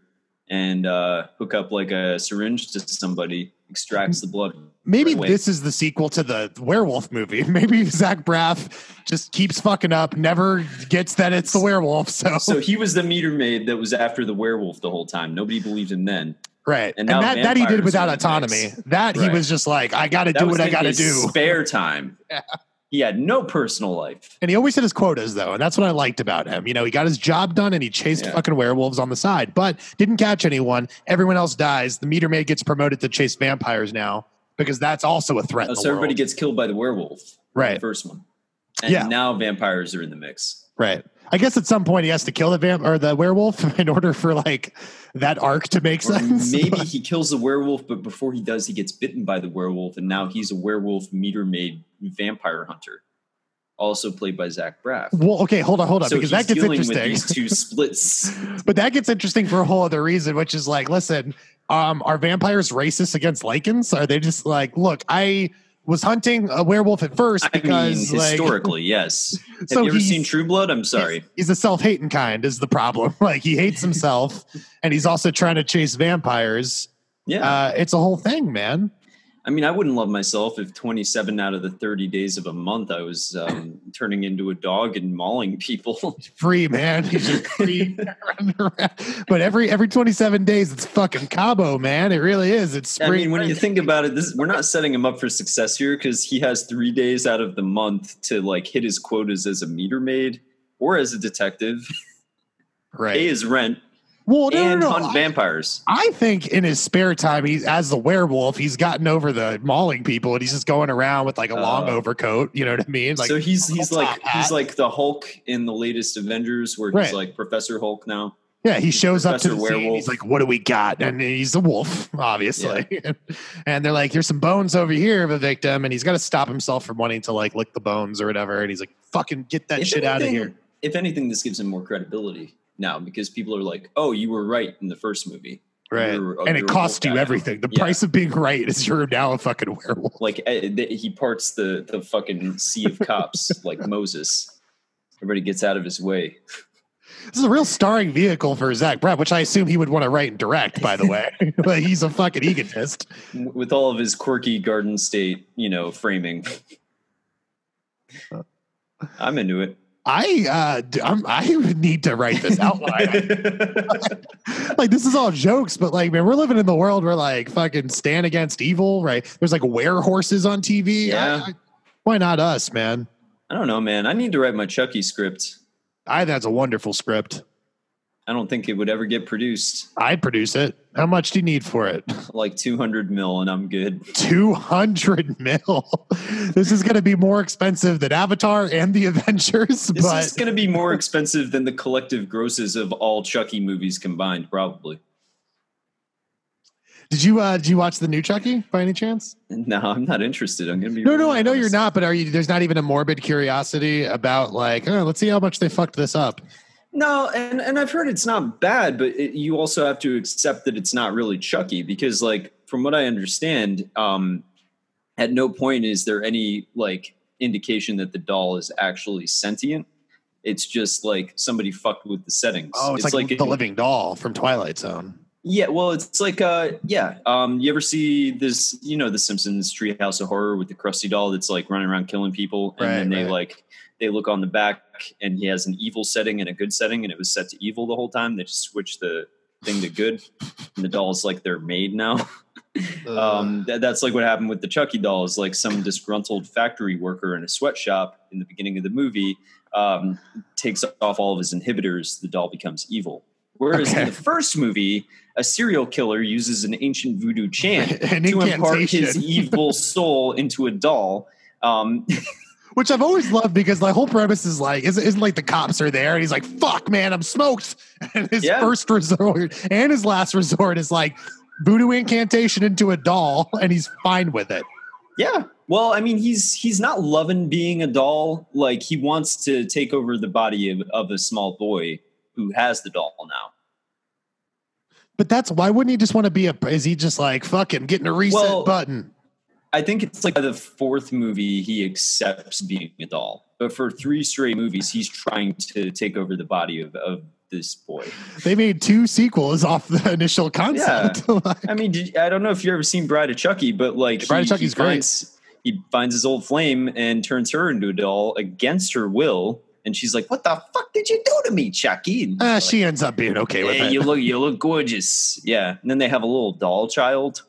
B: and uh, hook up like a syringe to somebody, extracts the blood.
A: Maybe
B: right
A: this is the sequel to the werewolf movie. Maybe Zach Braff just keeps fucking up, never gets that it's the werewolf. So,
B: So he was the meter maid that was after the werewolf the whole time. Nobody believed him then.
A: right,
B: and
A: and, that, that he did without
B: are in the
A: autonomy. That he
B: Right.
A: was just like, I got to do what I got to do.
B: Spare time. He had no personal life.
A: And he always hit his quotas though, and that's what I liked about him. You know, he got his job done and he chased
B: Yeah.
A: fucking werewolves on the side, but didn't catch anyone. Everyone else dies. The meter maid gets promoted to chase vampires now because that's also a threat.
B: Oh, so everybody
A: world.
B: gets killed by the werewolf.
A: Right.
B: The first one. And
A: Yeah.
B: now vampires are in the mix.
A: right. I guess at some point he has to kill the vamp or the werewolf in order for like that arc to make
B: Or
A: sense.
B: maybe he kills the werewolf, but before he does, he gets bitten by the werewolf, and now he's a werewolf meter maid vampire hunter, also played by Zach Braff.
A: well, okay, hold on, hold on,
B: so
A: because
B: he's
A: that gets interesting.
B: these two splits.
A: but that gets interesting for a whole other reason, which is like, listen, um, are vampires racist against lycans? Are they just like, look, I was hunting a werewolf at first
B: I mean,
A: because like,
B: historically, yes. Have
A: So
B: you ever seen True Blood? I'm sorry.
A: he's a self-hating kind is the problem. Like he hates himself, and he's also trying to chase vampires.
B: Yeah.
A: Uh, it's a whole thing, man.
B: I mean, I wouldn't love myself if 27 out of the 30 days of a month I was um, turning into a dog and mauling people.
A: Free, man. He's just free. but every every 27 days, it's fucking Cabo, man. It really is. It's
B: I
A: spring.
B: mean, when you think about it, this we're not setting him up for success here because he has three days out of the month to like hit his quotas as a meter maid or as a detective, pay
A: right.
B: his rent,
A: Well, no,
B: and
A: no, no.
B: hunt
A: I-
B: vampires.
A: I think in his spare time, he's as the werewolf, he's gotten over the mauling people, and he's just going around with like a long
B: Oh.
A: overcoat. You know what I mean? Like,
B: so he's he's like
A: hat.
B: he's like the Hulk in the latest Avengers, where he's like Professor Hulk now.
A: yeah, he shows up to the scene.
B: Werewolf.
A: He's like, "What do we got?" And he's a wolf, obviously. and they're like, "There's some bones over here of a victim," and he's got to stop himself from wanting to like lick the bones or whatever. And he's like, "Fucking get that
B: If
A: shit out of here!"
B: If anything, this gives him more credibility now because people are like, "Oh, you were right in the first movie."
A: Right. And it costs you everything. The
B: Yeah.
A: price of being right is you're now a fucking werewolf.
B: Like eh, he parts the the fucking sea of cops like Moses. Everybody gets out of his way.
A: This is a real starring vehicle for Zach Braff, which I assume he would want to write and direct, by the way. but he's a fucking egotist.
B: with all of his quirky Garden State, you know, framing. I'm into it.
A: I uh I'm, I need to write this outline. like this is all jokes, but like man, we're living in the world where like fucking stand against evil, right? There's like were horses on TV.
B: Yeah.
A: I- I- why not us, man?
B: I don't know, man. I need to write my Chucky script.
A: I that's a wonderful script.
B: I don't think it would ever get produced.
A: I'd produce it. How much do you need for it?
B: Like 200 mil, and I'm good.
A: 200 mil. This is going to be more expensive than Avatar and the Avengers,
B: This
A: but
B: is going to be more expensive than the collective grosses of all Chucky movies combined, probably.
A: did you uh did you watch the new Chucky by any chance?
B: No, I'm not interested. I'm going to be
A: No, no,
B: really
A: I know you're not, but are you there's not even a morbid curiosity about like, oh, let's see how much they fucked this up.
B: No, and and I've heard it's not bad, but it, you also have to accept that it's not really Chucky because, like, from what I understand, um, at no point is there any like indication that the doll is actually sentient. It's just like somebody fucked with the settings.
A: Oh, it's, like, the
B: it-
A: living doll from Twilight Zone.
B: Yeah, well, it's like uh, yeah. Um, you ever see this? You know, The Simpsons Treehouse of Horror with the Krusty doll that's like running around killing people, and
A: Right,
B: then they
A: right.
B: like they look on the back, and he has an evil setting and a good setting, and it was set to evil the whole time. They just switched the thing to good, and the doll's like they're made now. um, that, that's like what happened with the Chucky dolls. Like some disgruntled factory worker in a sweatshop in the beginning of the movie um, takes off all of his inhibitors. The doll becomes evil. Whereas
A: Okay.
B: in the first movie, a serial killer uses an ancient voodoo chant
A: An
B: to impart his evil soul into a doll. Um,
A: Which I've always loved because the whole premise is like, isn't, isn't like the cops are there and he's like, fuck, man, I'm smoked. And his
B: Yeah.
A: first resort and his last resort is like voodoo incantation into a doll and he's fine with it.
B: yeah. Well, I mean, he's he's not loving being a doll. Like he wants to take over the body of, of a small boy who has the doll now.
A: But that's why wouldn't he just want to be a, is he just like, fucking getting a reset
B: Well,
A: button?
B: I think it's like the fourth movie he accepts being a doll. But for three straight movies, he's trying to take over the body of, of this boy.
A: They made two sequels off the initial concept.
B: Yeah, I mean, did, I don't know if you've ever seen Bride of Chucky, but like
A: Bride of Chucky's
B: he finds, He finds his old flame and turns her into a doll against her will. And she's like, "What the fuck did you do to me, Chucky?" And
A: uh,
B: he's
A: she ends up being okay with
B: "Hey,
A: it.
B: you look, you look gorgeous." Yeah. And then they have a little doll child.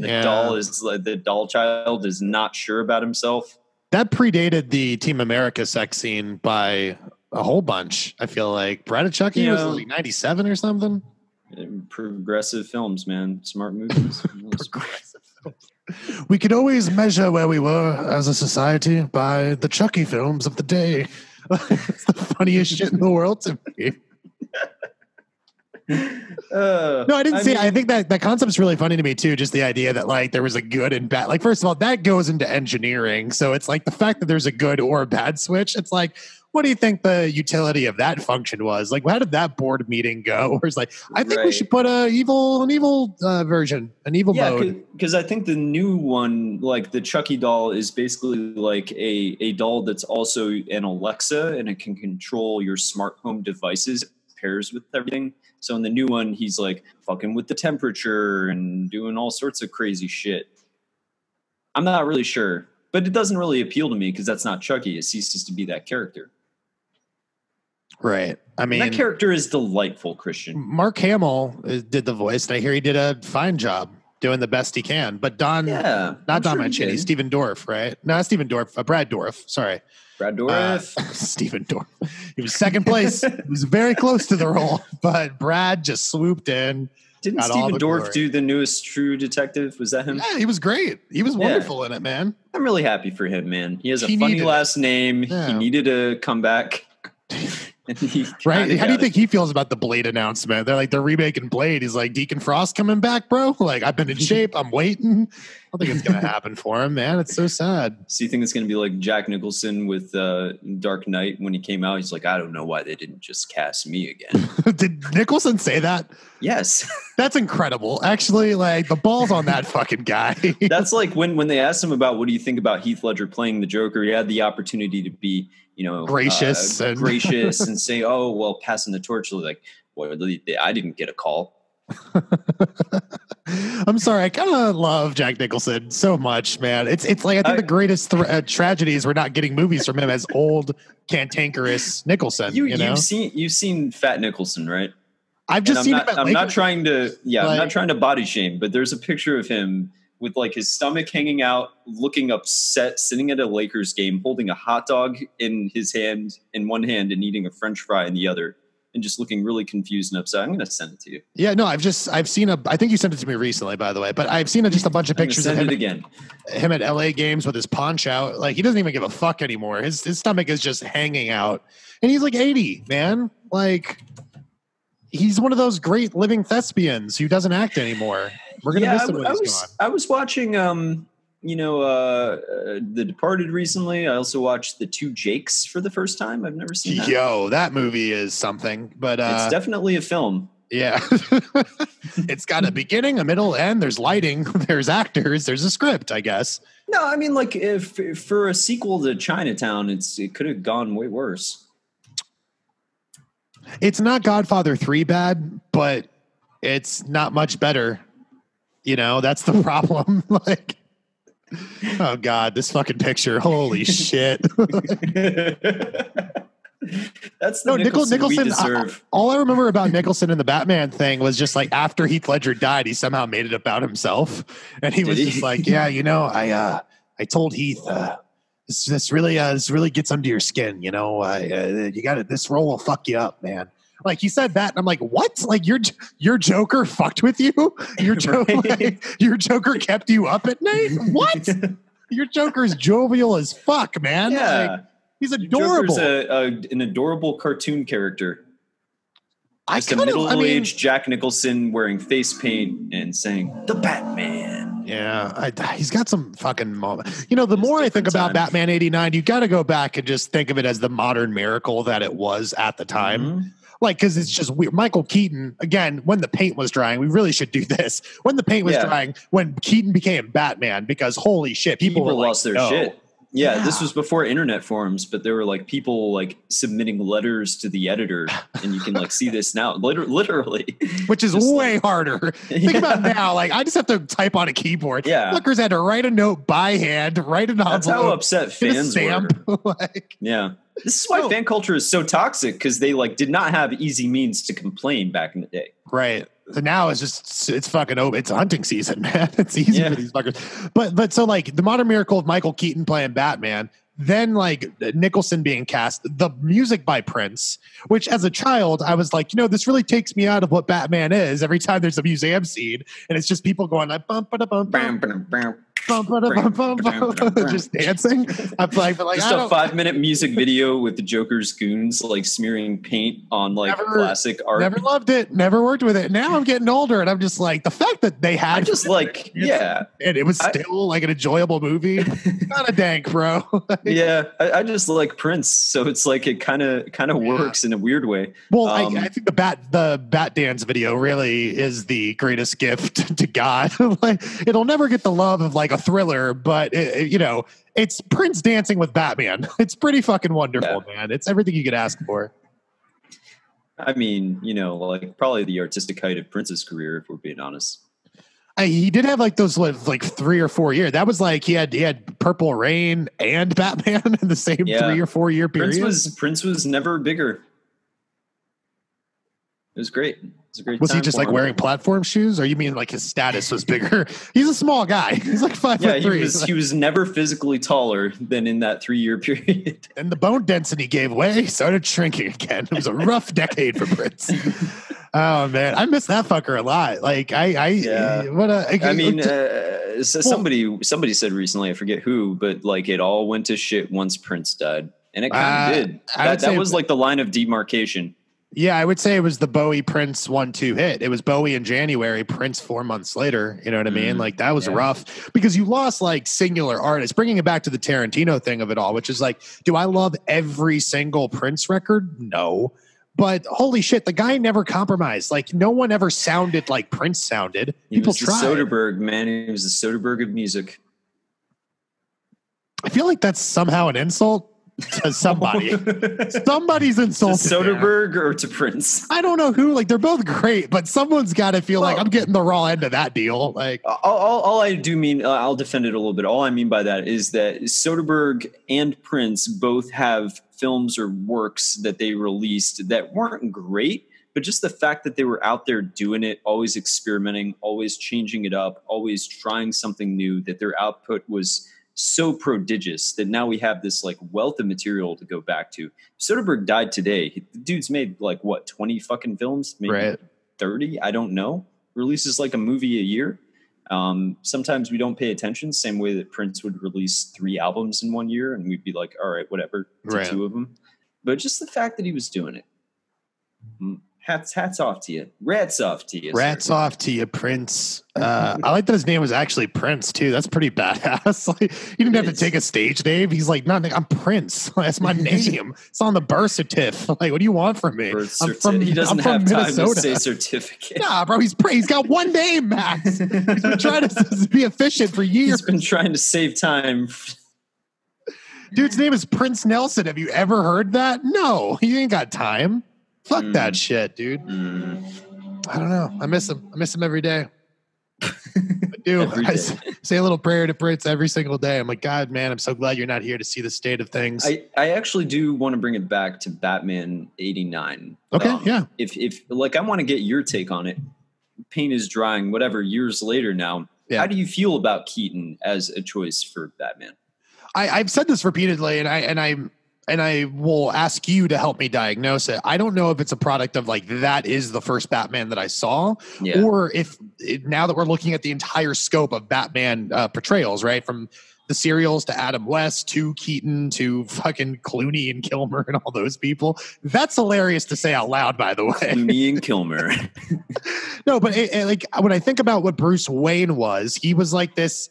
B: The
A: Yeah.
B: doll is like the doll child is not sure about himself.
A: that predated the Team America sex scene by a whole bunch. I feel like Bride of Chucky
B: Yeah.
A: was like ninety seven or something.
B: Progressive films, man, smart movies.
A: We could always measure where we were as a society by the Chucky films of the day. it's the funniest shit in the world to me.
B: Uh,
A: No, I didn't see.
B: mean-
A: I think that that concept's really funny to me too. Just the idea that like there was a good and bad. Like first of all, that goes into engineering. So it's like the fact that there's a good or a bad switch. It's like, what do you think the utility of that function was? Like, how did that board meeting go? Or it's like, I think we should put a evil, an evil uh, version, an evil
B: yeah,
A: mode.
B: because I think the new one, like the Chucky doll, is basically like a a doll that's also an Alexa and it can control your smart home devices. It pairs with everything. So in the new one, he's like fucking with the temperature and doing all sorts of crazy shit. I'm not really sure, but it doesn't really appeal to me because that's not Chucky. It ceases to be that character.
A: Right. I mean,
B: that character is delightful, Christian.
A: Mark Hamill uh, did the voice, and I hear he did a fine job doing the best he can. But Don,
B: Yeah,
A: not
B: I'm
A: Don
B: sure
A: Mancini. Stephen Dorff, right? No, not Stephen Dorff, uh, Brad Dorff. Sorry.
B: Brad
A: Uh,
B: Dourif.
A: Stephen Dorff. He was second place. he was very close to the role, but Brad just swooped in.
B: Didn't Stephen Dorff do the newest True Detective? Was that him?
A: Yeah, he was great. He was
B: Yeah.
A: wonderful in it, man.
B: I'm really happy for him, man. He has a
A: He
B: funny
A: needed it.
B: last name.
A: Yeah.
B: He needed to come back. And he
A: Right?
B: kinda
A: How do you
B: got
A: think he feels about the Blade announcement? They're like, they're remaking Blade. He's like, Deacon Frost coming back, bro. Like, I've been in shape. I'm waiting. I don't think it's going to happen for him, man. It's so sad.
B: it. So you think it's going to be like Jack Nicholson with uh, Dark Knight when he came out? He's like, I don't know why they didn't just cast me again.
A: Did Nicholson say that?
B: yes,
A: That's incredible. Actually, like the balls on that fucking guy.
B: that's like when when they asked him about what do you think about Heath Ledger playing the Joker. He had the opportunity to be, you know,
A: Gracious
B: uh,
A: and-
B: gracious, and say, "Oh, well, passing the torch." Like, well, I didn't get a call.
A: I'm sorry. I kind of love Jack Nicholson so much, man. It's it's like I think
B: I-
A: the greatest thr uh, tragedy is we're not getting movies from him as old, cantankerous Nicholson.
B: You,
A: You, know,
B: you've seen you've seen Fat Nicholson, right?
A: I've
B: And
A: just
B: I'm
A: seen
B: not,
A: him. At
B: I'm not trying to, yeah, I'm not trying to body shame, but there's a picture of him with like his stomach hanging out, looking upset, sitting at a Lakers game, holding a hot dog in his hand in one hand and eating a French fry in the other, and just looking really confused and upset. I'm going to send it to you.
A: Yeah, no, I've just I've seen a. I think you sent it to me recently, by the way. But I've seen a, just a bunch of pictures of him,
B: it again.
A: him at LA games with his paunch out. Like he doesn't even give a fuck anymore. His his stomach is just hanging out, and he's like 80, man. Like he's one of those great living thespians who doesn't act anymore. We're gonna
B: yeah,
A: miss
B: I,
A: when
B: I
A: he's
B: was
A: gone.
B: I was watching um you know uh, uh The Departed recently. I also watched The Two Jakes for the first time. I've never seen that.
A: Yo, that movie is something. But uh,
B: it's definitely a film.
A: Yeah. it's got a beginning, a middle, end. There's lighting, there's actors, there's a script, I guess.
B: No, I mean, like, if, if for a sequel to Chinatown, it's it could have gone way worse.
A: It's not Godfather 3 bad, but it's not much better. You know, that's the problem. like, oh God, this fucking picture. Holy shit.
B: That's the
A: No, Nichol-
B: Nicholson,
A: Nicholson, I- All I remember about Nicholson in the Batman thing was just like after Heath Ledger died, he somehow made it about himself. And he
B: Did
A: was
B: he?
A: just like, Yeah, you know, I uh I told Heath, uh, this, this really uh this really gets under your skin, you know. Uh, you got it. This role will fuck you up, man. Like he said that, and I'm like, what? Like your your Joker fucked with you? Your Joker,
B: Right.
A: like, your Joker kept you up at night? What? your Joker's jovial as fuck, man.
B: yeah,
A: Like, he's adorable.
B: Joker's a, a, an adorable cartoon character.
A: I
B: Just a
A: of, I mean,
B: middle-aged Jack Nicholson wearing face paint and saying "The Batman."
A: Yeah, I, he's got some fucking moment. You know, the more I think
B: different
A: about. Batman '89, you got to go back and just think of it as the modern miracle that it was at the time.
B: Mhm.
A: Like, because it's just weird. Michael Keaton again. When the paint was drying, we really should do this. When the paint was
B: Yeah.
A: drying, when Keaton became Batman, because holy shit, people,
B: People,
A: like,
B: lost their
A: no.
B: shit. Yeah, this was before internet forums, but there were like people like submitting letters to the editor, and you can like see this now, liter- literally.
A: which is
B: Just
A: way harder. Think about now, like I just have to type on a keyboard.
B: Yeah.
A: Fuckers had to write a note by hand, write an
B: That's how
A: envelope,
B: upset
A: a
B: fans were.
A: like,
B: Yeah, this is why
A: No.
B: fan culture is so toxic because they like did not have easy means to complain back in the day.
A: right. So now it's just it's fucking over. It's hunting season, man. It's easy
B: Yeah.
A: for these fuckers. But but so like the modern miracle of Michael Keaton playing Batman, then like Nicholson being cast, the music by Prince, which as a child I was like, you know, this really takes me out of what Batman is. Every time there's a museum scene, and it's just people going like bum ba da bum bum
B: Bam, bam, bam.
A: Bum bum bum bum, just dancing. I'm like, but like
B: Just
A: I
B: a five minute music video with the Joker's goons like smearing paint on like
A: Never-
B: classic art.
A: Never loved it. Never worked with it. Now I'm getting older, and I'm just like the fact that they had
B: I just like, yeah,
A: and it was
B: I-
A: still like an enjoyable movie. Not a dank, bro.
B: yeah. I, I just like Prince, so it's like it kind of kind of
A: Yeah.
B: works in a weird way.
A: well,
B: Um,
A: I, I think the bat the bat dance video really is the greatest gift to God. like it'll never get the love of like a thriller, but it, it- you know it's Prince dancing with Batman. It's pretty fucking wonderful, man. It's everything you could ask for.
B: I mean, you know, like probably the artistic height of Prince's career, if we're being honest.
A: I, he did have like those like, like three or four years. That was like he had he had Purple Rain and Batman in the same
B: Yeah.
A: three or four year period.
B: Prince was Prince was never bigger. It was great. Was.
A: Was he just like wearing platform shoes, or you mean like his status was bigger? He's a small guy. He's like five
B: Yeah,
A: foot
B: he
A: three.
B: was. He was never physically taller than in that three year period.
A: and the bone density gave way. He started shrinking again. It was a rough decade for Prince. Oh man, I miss that fucker a lot. Like I, I,
B: Yeah.
A: what a.
B: I mean, uh, so somebody somebody said recently, I forget who, but like it all went to shit once Prince died, and it kind
A: Uh,
B: of did. That, that was like the line of demarcation.
A: Yeah, I would say it was the Bowie Prince one two hit. It was Bowie in January, Prince four months later. You know what I mean?
B: Mm,
A: Like that was
B: yeah.
A: rough because you lost like singular artists. Bringing it back to the Tarantino thing of it all, which is like, do I love every single Prince record? No. But holy shit, the guy never compromised. Like no one ever sounded like Prince sounded.
B: He
A: People tried.
B: Soderbergh man. He was the Soderbergh of music.
A: I feel like that's somehow an insult to somebody. Somebody's
B: to
A: insulted. there.
B: Soderbergh or to Prince.
A: I don't know who. Like they're both great, but someone's got to feel like I'm getting the raw end of that deal. Like
B: all, all, all I do mean, uh, I'll defend it a little bit. All I mean by that is that Soderbergh and Prince both have films or works that they released that weren't great, but just the fact that they were out there doing it, always experimenting, always changing it up, always trying something new, that their output was so prodigious that now we have this like wealth of material to go back to. Soderbergh died today. The dude's made like what, 20 fucking films? Maybe
A: Right.
B: 30? I don't know. Releases like a movie a year. Um, sometimes we don't pay attention, same way that Prince would release three albums in one year, and we'd be like, all right, whatever, to
A: Right.
B: two of them. But just the fact that he was doing it, mm, hats hats off to you, rats off to you, sir.
A: rats off to you, Prince. Uh, I like that his name was actually Prince too. That's pretty badass. like he didn't have to take a stage name. He's like, no, I'm Prince. That's my name. it's on the birth certificate. Like, what do you want from me?
B: Birth
A: I'm
B: certi-
A: from.
B: he doesn't
A: I'm from
B: have time
A: Minnesota.
B: to say certificate.
A: Nah, bro, he's he's got one name, Max. He's been trying to be efficient for years.
B: He's been trying to save time.
A: Dude's name is Prince Nelson. Have you ever heard that? No, he ain't got time. Fuck
B: Mm.
A: that shit, dude.
B: Mm,
A: I don't know. I miss him. I miss him every day. I do. I say a little prayer to Prince every single day. I'm like, God, man, I'm so glad you're not here to see the state of things.
B: I, I actually do want to bring it back to Batman '89.
A: okay, yeah.
B: if if like I want to get your take on it. Paint is drying, whatever. Years later now,
A: Yeah.
B: how do you feel about Keaton as a choice for Batman?
A: I, I've said this repeatedly, and I and I and I will ask you to help me diagnose it. I don't know if it's a product of like that is the first Batman that I saw,
B: Yeah,
A: or if it, now that we're looking at the entire scope of Batman uh, portrayals, right from the serials to Adam West to Keaton to fucking Clooney and Kilmer and all those people. That's hilarious to say out loud, by the way.
B: Clooney and Kilmer.
A: no, but it, it, like when I think about what Bruce Wayne was, he was like this.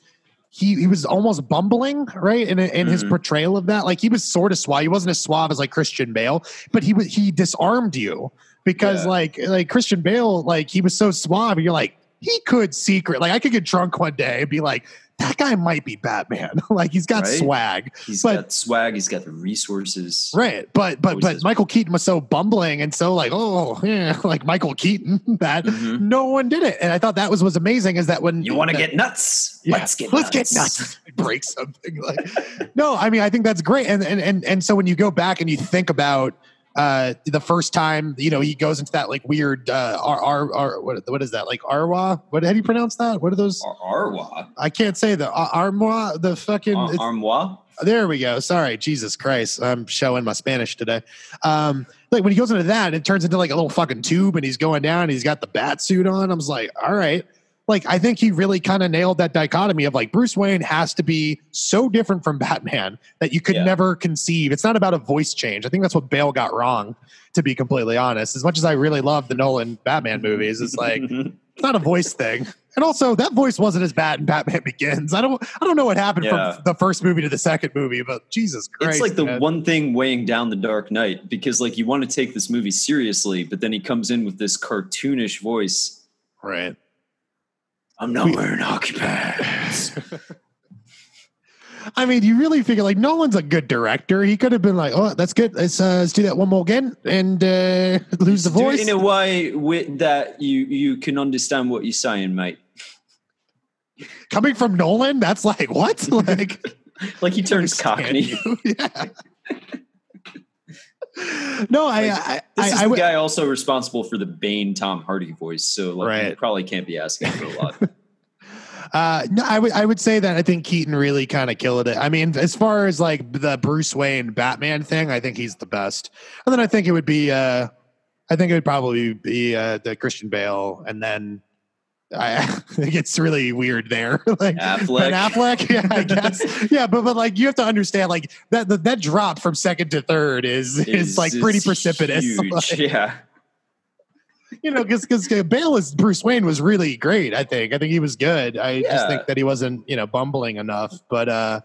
A: He he was almost bumbling, right? In in his
B: Mhm.
A: portrayal of that, like he was sort of suave. He wasn't as suave as like Christian Bale, but he was he disarmed you because
B: Yeah.
A: like like Christian Bale, like he was so suave. And you're like he could secret like I could get drunk one day and be like. That guy might be Batman. like he's got
B: Right?
A: swag.
B: He's
A: But-
B: got swag. He's got the resources.
A: Right. But but but. Michael Keaton was so bumbling and so like, oh yeah, like Michael Keaton that
B: Mhm.
A: no one did it. And I thought that was was amazing is that when
B: You want to get nuts?
A: Yeah,
B: Let's get
A: let's
B: nuts.
A: get nuts. Break something like no. I mean, I think that's great. And and and and so when you go back and you think about uh the first time you know he goes into that like weird uh R R R what what is that like Arwa? What how do you pronounce that? What are those?
B: Ar- Arwa.
A: I can't say the Armois. The fucking
B: Armois.
A: there we go. Sorry, Jesus Christ. I'm showing my Spanish today. Um, like when he goes into that, it turns into like a little fucking tube and he's going down and he's got the bat suit on. I was like, all right. Like, I think he really kind of nailed that dichotomy of like Bruce Wayne has to be so different from Batman that you could
B: Yeah.
A: never conceive. It's not about a voice change. I think that's what Bale got wrong, to be completely honest. As much as I really love the Nolan Batman movies, it's like, it's not a voice thing. And also, that voice wasn't as bad in Batman Begins. I don't, I don't know what happened
B: Yeah.
A: from the first movie to the second movie, but Jesus Christ,
B: it's like the
A: man.
B: one thing weighing down the Dark Knight because like you want to take this movie seriously, but then he comes in with this cartoonish voice.
A: right.
B: I'm not wearing hockey pads.
A: I mean, you really figure like Nolan's a good director. He could have been like, "Oh, that's good. Let's uh, let's do that one more again and uh, lose the
B: Do it
A: voice."
B: in a way with that you you can understand what you're saying, mate.
A: Coming from Nolan, that's like what? Like
B: Like he turns
A: understand
B: cockney.
A: you. yeah. No, I, I,
B: This
A: I,
B: is
A: I
B: the
A: would-
B: guy also responsible for the Bane Tom Hardy voice, so like you probably can't be asking for a lot.
A: Uh, no, I would I would say that I think Keaton really kind of killed it. I mean, as far as like the Bruce Wayne Batman thing, I think he's the best. And then I think it would be uh, I think it would probably be uh, the Christian Bale, and then I it gets really weird there. like
B: Affleck.
A: Ben Affleck, yeah, I guess, yeah, but but like you have to understand like that that, that drop from second to third is is, like pretty precipitous. Like,
B: yeah.
A: you know, because because Bale as Bruce Wayne was really great. I think I think he was good. I just think that he wasn't you know bumbling enough. But uh,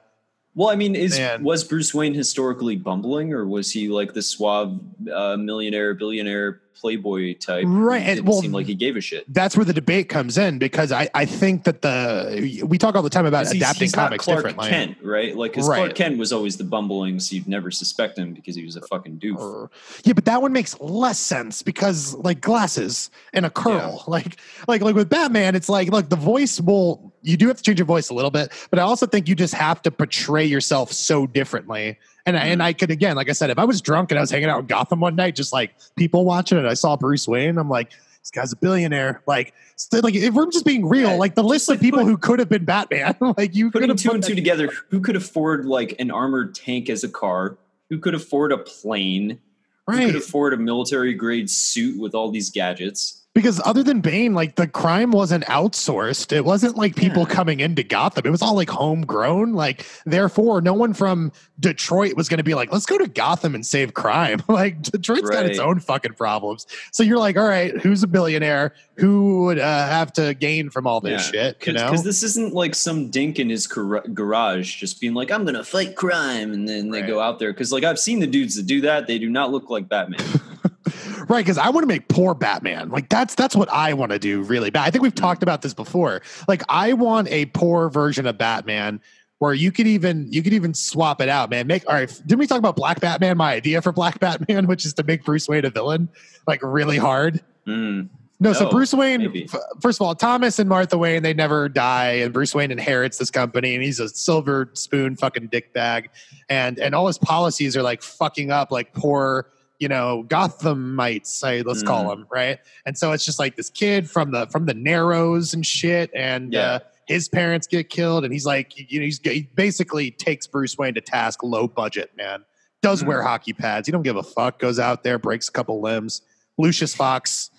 B: Well, I mean, is
A: Man.
B: was Bruce Wayne historically bumbling, or was he like the suave uh, millionaire, billionaire, playboy type?
A: Right, and-
B: Didn't
A: well,
B: seem like he gave a shit.
A: that's where the debate comes in because I I think that the we talk all the time about
B: he's-
A: adapting
B: he's
A: comics
B: Clark
A: differently.
B: Kent, right? Like, because
A: Right.
B: Clark Kent was always the bumbling, so you'd never suspect him because he was a fucking doof.
A: Yeah, but that one makes less sense because like glasses and a curl. Like like like with Batman, it's like look, the voice will you do have to change your voice a little bit, but I also think you just have to portray yourself so differently. And I, and mm. I could again, like I said, if I was drunk and I was hanging out in Gotham one night, just like people watching it, I saw Bruce Wayne, I'm like, this guy's a billionaire. Like, still, like if we're just being real, like the list of people who could have been Batman, like you
B: Putting two
A: put
B: and two together, who could afford like an armored tank as a car? Who could afford a plane? Who
A: right?
B: could afford a military grade suit with all these gadgets?
A: Because other than Bane, like the crime wasn't outsourced. It wasn't like people
B: Yeah.
A: coming into Gotham. It was all like homegrown. Like, therefore, no one from Detroit was going to be like, let's go to Gotham and save crime. like, Detroit's got its own fucking problems. So you're like, all right, who's a billionaire? Who would uh, have to gain from all this shit? You know?
B: Because this isn't like some dink in his gar- garage just being like, I'm going to fight crime. And then they
A: Right.
B: go out there. Because, like, I've seen the dudes that do that. They do not look like Batman.
A: Right, because I want to make poor Batman. Like that's that's what I want to do really bad. I think we've talked about this before. Like I want a poor version of Batman where you could even you could even swap it out, man. Make all right. Didn't we talk about Black Batman? My idea for Black Batman, which is to make Bruce Wayne a villain, like really hard.
B: Mm.
A: No, so Bruce Wayne. f- First of all, Thomas and Martha Wayne they never die, and Bruce Wayne inherits this company, and he's a silver spoon fucking dickbag, and and all his policies are like fucking up like poor you know Gothamites, I, let's call
B: Mm.
A: them right. And so it's just like this kid from the from the Narrows and shit, and
B: Yeah.
A: uh, his parents get killed, and he's like you know he's he basically takes Bruce Wayne to task, low budget man. Does
B: Mm.
A: wear hockey pads. He don't give a fuck. Goes out there, breaks a couple limbs. Lucius Fox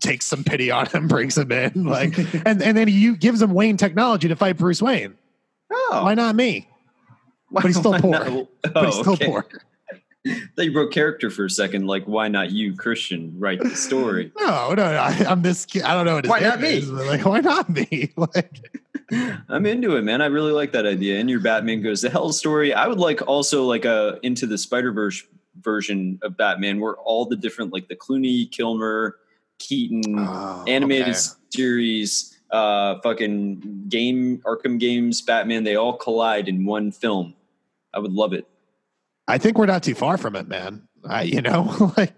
A: takes some pity on him, brings him in, like, and and then he gives him Wayne technology to fight Bruce Wayne.
B: Oh,
A: Why not me? but he's still poor.
B: Oh,
A: But he's still
B: okay.
A: poor.
B: Thought you broke character for a second. Like, why not you, Christian, write the story?
A: No, no, no I, I'm this. Kid. I don't know what
B: Why not me?
A: is, but, like, why not me? Like,
B: I'm into it, man. I really like that idea. And your Batman goes to hell story. I would like also like a into the Spider Verse version of Batman, where all the different like the Clooney, Kilmer, Keaton
A: oh,
B: animated
A: okay.
B: series uh, fucking game, Arkham games, Batman, they all collide in one film. I would love it.
A: I think we're not too far from it, man. I, you know, like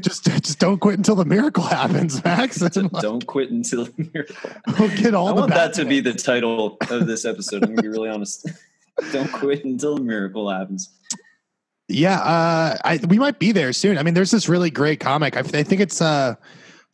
A: just just don't quit until the miracle happens, Max. Like,
B: Don't quit until the miracle.
A: we'll get all
B: I want that to be the title of this episode. I'm gonna be really honest. Don't quit until the miracle happens.
A: Yeah, uh, I we might be there soon. I mean, there's this really great comic. I, I think it's uh,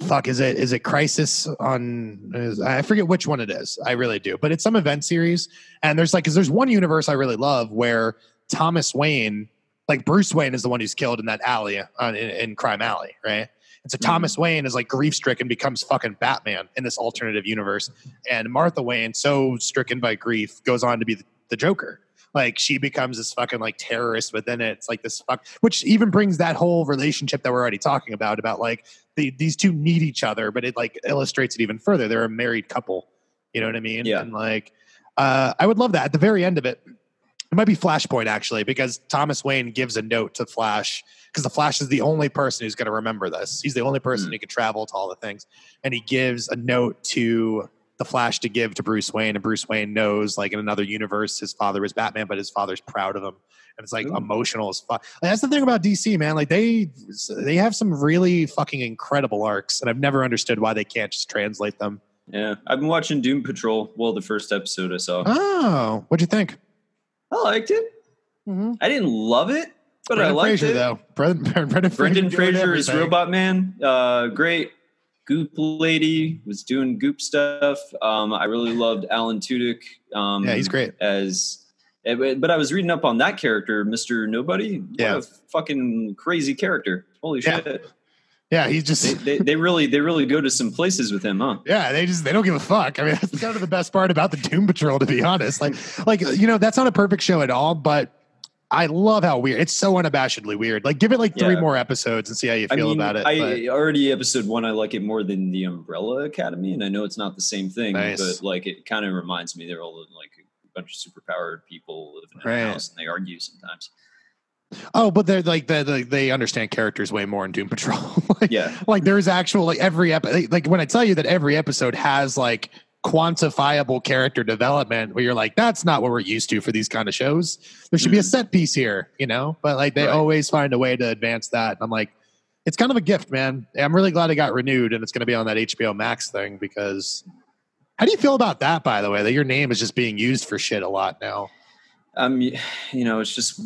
A: fuck, is it is it Crisis on? Is, I forget which one it is. I really do, but it's some event series. And there's like, cause there's one universe I really love where Thomas Wayne, like Bruce Wayne, is the one who's killed in that alley on, in, in Crime Alley, right? And so Thomas Wayne is like grief stricken, becomes fucking Batman in this alternative universe, and Martha Wayne, so stricken by grief, goes on to be the, the Joker like she becomes this fucking like terrorist within it. It's like this fuck, which even brings that whole relationship that we're already talking about about like the, these two need each other, but it like illustrates it even further. They're a married couple. You know what I mean?
B: Yeah.
A: And like, uh, I would love that at the very end of it. It might be Flashpoint actually, because Thomas Wayne gives a note to Flash because the Flash is the only person who's going to remember this. He's the only person
B: Mm.
A: who can travel to all the things, and he gives a note to the Flash to give to Bruce Wayne, and Bruce Wayne knows, like in another universe, his father is Batman, but his father's proud of him, and it's like
B: Ooh.
A: emotional as fuck. Like, that's the thing about DC, man. Like they they have some really fucking incredible arcs, and I've never understood why they can't just translate them.
B: Yeah, I've been watching Doom Patrol. Well, the first episode I saw,
A: Oh, what'd you think?
B: I liked it.
A: Mm-hmm.
B: I didn't love it, but I
A: Brendan
B: liked
A: Fraser,
B: it.
A: though. Brendan, Brendan,
B: Brendan
A: Fraser
B: is. Robot Man. Uh, great. Goop Lady was doing Goop stuff. Um, I really loved Alan Tudyk. Um,
A: Yeah, he's great.
B: As, eh, but but I was reading up on that character, Mister Nobody. What
A: Yeah.
B: a fucking crazy character! Holy
A: Yeah.
B: shit!
A: Yeah, he's just
B: They, they, they really they really go to some places with him, huh?
A: Yeah, they just they don't give a fuck. I mean, that's kind of the best part about the Doom Patrol, to be honest. Like, like uh, you know, that's not a perfect show at all, but I love how weird. It's so unabashedly weird. Like, give it like three
B: Yeah.
A: more episodes and see how you
B: I
A: feel
B: mean,
A: about it.
B: I
A: but-
B: already episode one. I like it more than the Umbrella Academy, and I know it's not the same thing,
A: Nice.
B: but like it kind of reminds me they're all like a bunch of superpowered people living in
A: Right.
B: a house and they argue sometimes.
A: Oh, but they're like the, the, they understand characters way more in Doom Patrol. like,
B: Yeah,
A: like there's actual like every episode. Like when I tell you that every episode has like quantifiable character development, where you're like, that's not what we're used to for these kind of shows. There should be a
B: Mhm.
A: set piece here, you know. But like they
B: Right.
A: always find a way to advance that. And I'm like, it's kind of a gift, man. I'm really glad it got renewed and it's going to be on that HBO Max thing because. How do you feel about that, by the way? That your name is just being used for shit a lot now.
B: I'm. You know, it's just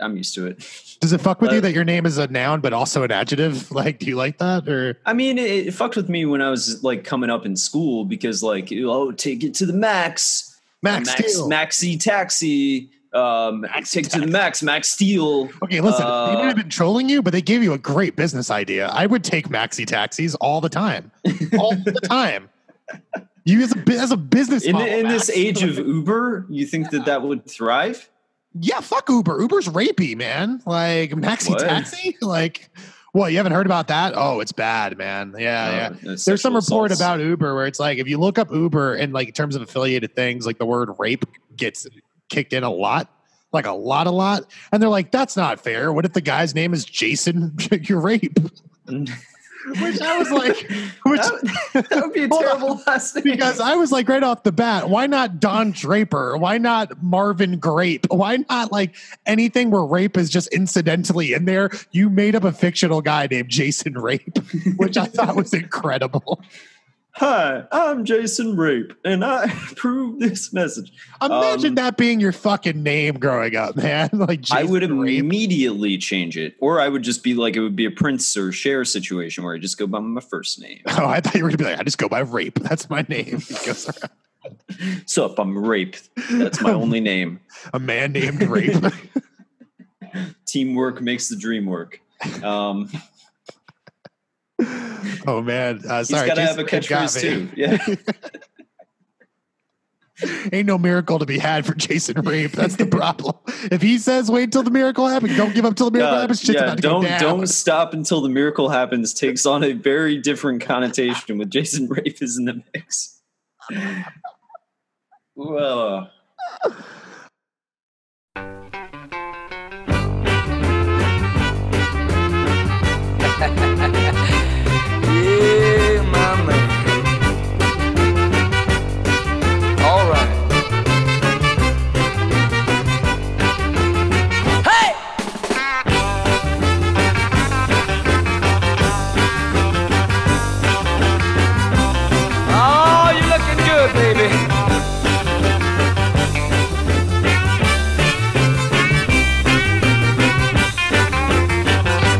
B: I'm used to it.
A: Does it fuck with you
B: Uh,
A: that your name is a noun but also an adjective? Like, do you like that or?
B: I mean, it, it fucked with me when I was like coming up in school because like oh, take it to the max,
A: Max,
B: max
A: Steel.
B: maxi taxi. Um,
A: Maxi
B: take it to the max, Max Steel.
A: Okay, listen, they
B: Uh,
A: might have been trolling you, but they gave you a great business idea. I would take maxi taxis all the time, all the time. You as a as a business
B: In,
A: model,
B: in this age of Uber, you think that that would thrive?
A: yeah, fuck Uber. Uber's rapey, man. Like maxi
B: What?
A: taxi, like. What you haven't heard about that? Oh, it's bad, man. Yeah,
B: Uh,
A: yeah.
B: uh,
A: There's some report
B: assaults.
A: about Uber where it's like if you look up Uber and like in terms of affiliated things, like the word rape gets kicked in a lot, like a lot, a lot. And they're like, that's not fair. What if the guy's name is Jason Your Rape? Which I was like, which
B: that, that would be a
A: Hold on.
B: terrible last name.
A: because I was like right off the bat, why not Don Draper? Why not Marvin Grape? Why not like anything where rape is just incidentally in there? You made up a fictional guy named Jason Rape, which I thought was incredible.
B: Hi, I'm Jason Rape, and I approve this message.
A: Imagine
B: Um,
A: that being your fucking name growing up, man. Like
B: I would
A: Rape.
B: immediately change it, or I would just be like, it would be a Prince or Cher situation where I just go by my first name.
A: Oh, I thought you were gonna be like, I just go by Rape. That's my name. Around.
B: Sup, I'm Rape. That's my only name.
A: A man named Rape.
B: Teamwork makes the dream work. Um,
A: oh man, uh,
B: he's
A: sorry.
B: got to have a catchphrase too. Yeah.
A: Ain't no miracle to be had for Jason Rape. That's the problem. if he says wait till the miracle happens, don't give up till the miracle
B: Yeah,
A: happens.
B: Yeah, don't don't stop until the miracle happens. Takes on a very different connotation with Jason Rafe is in the mix. Well,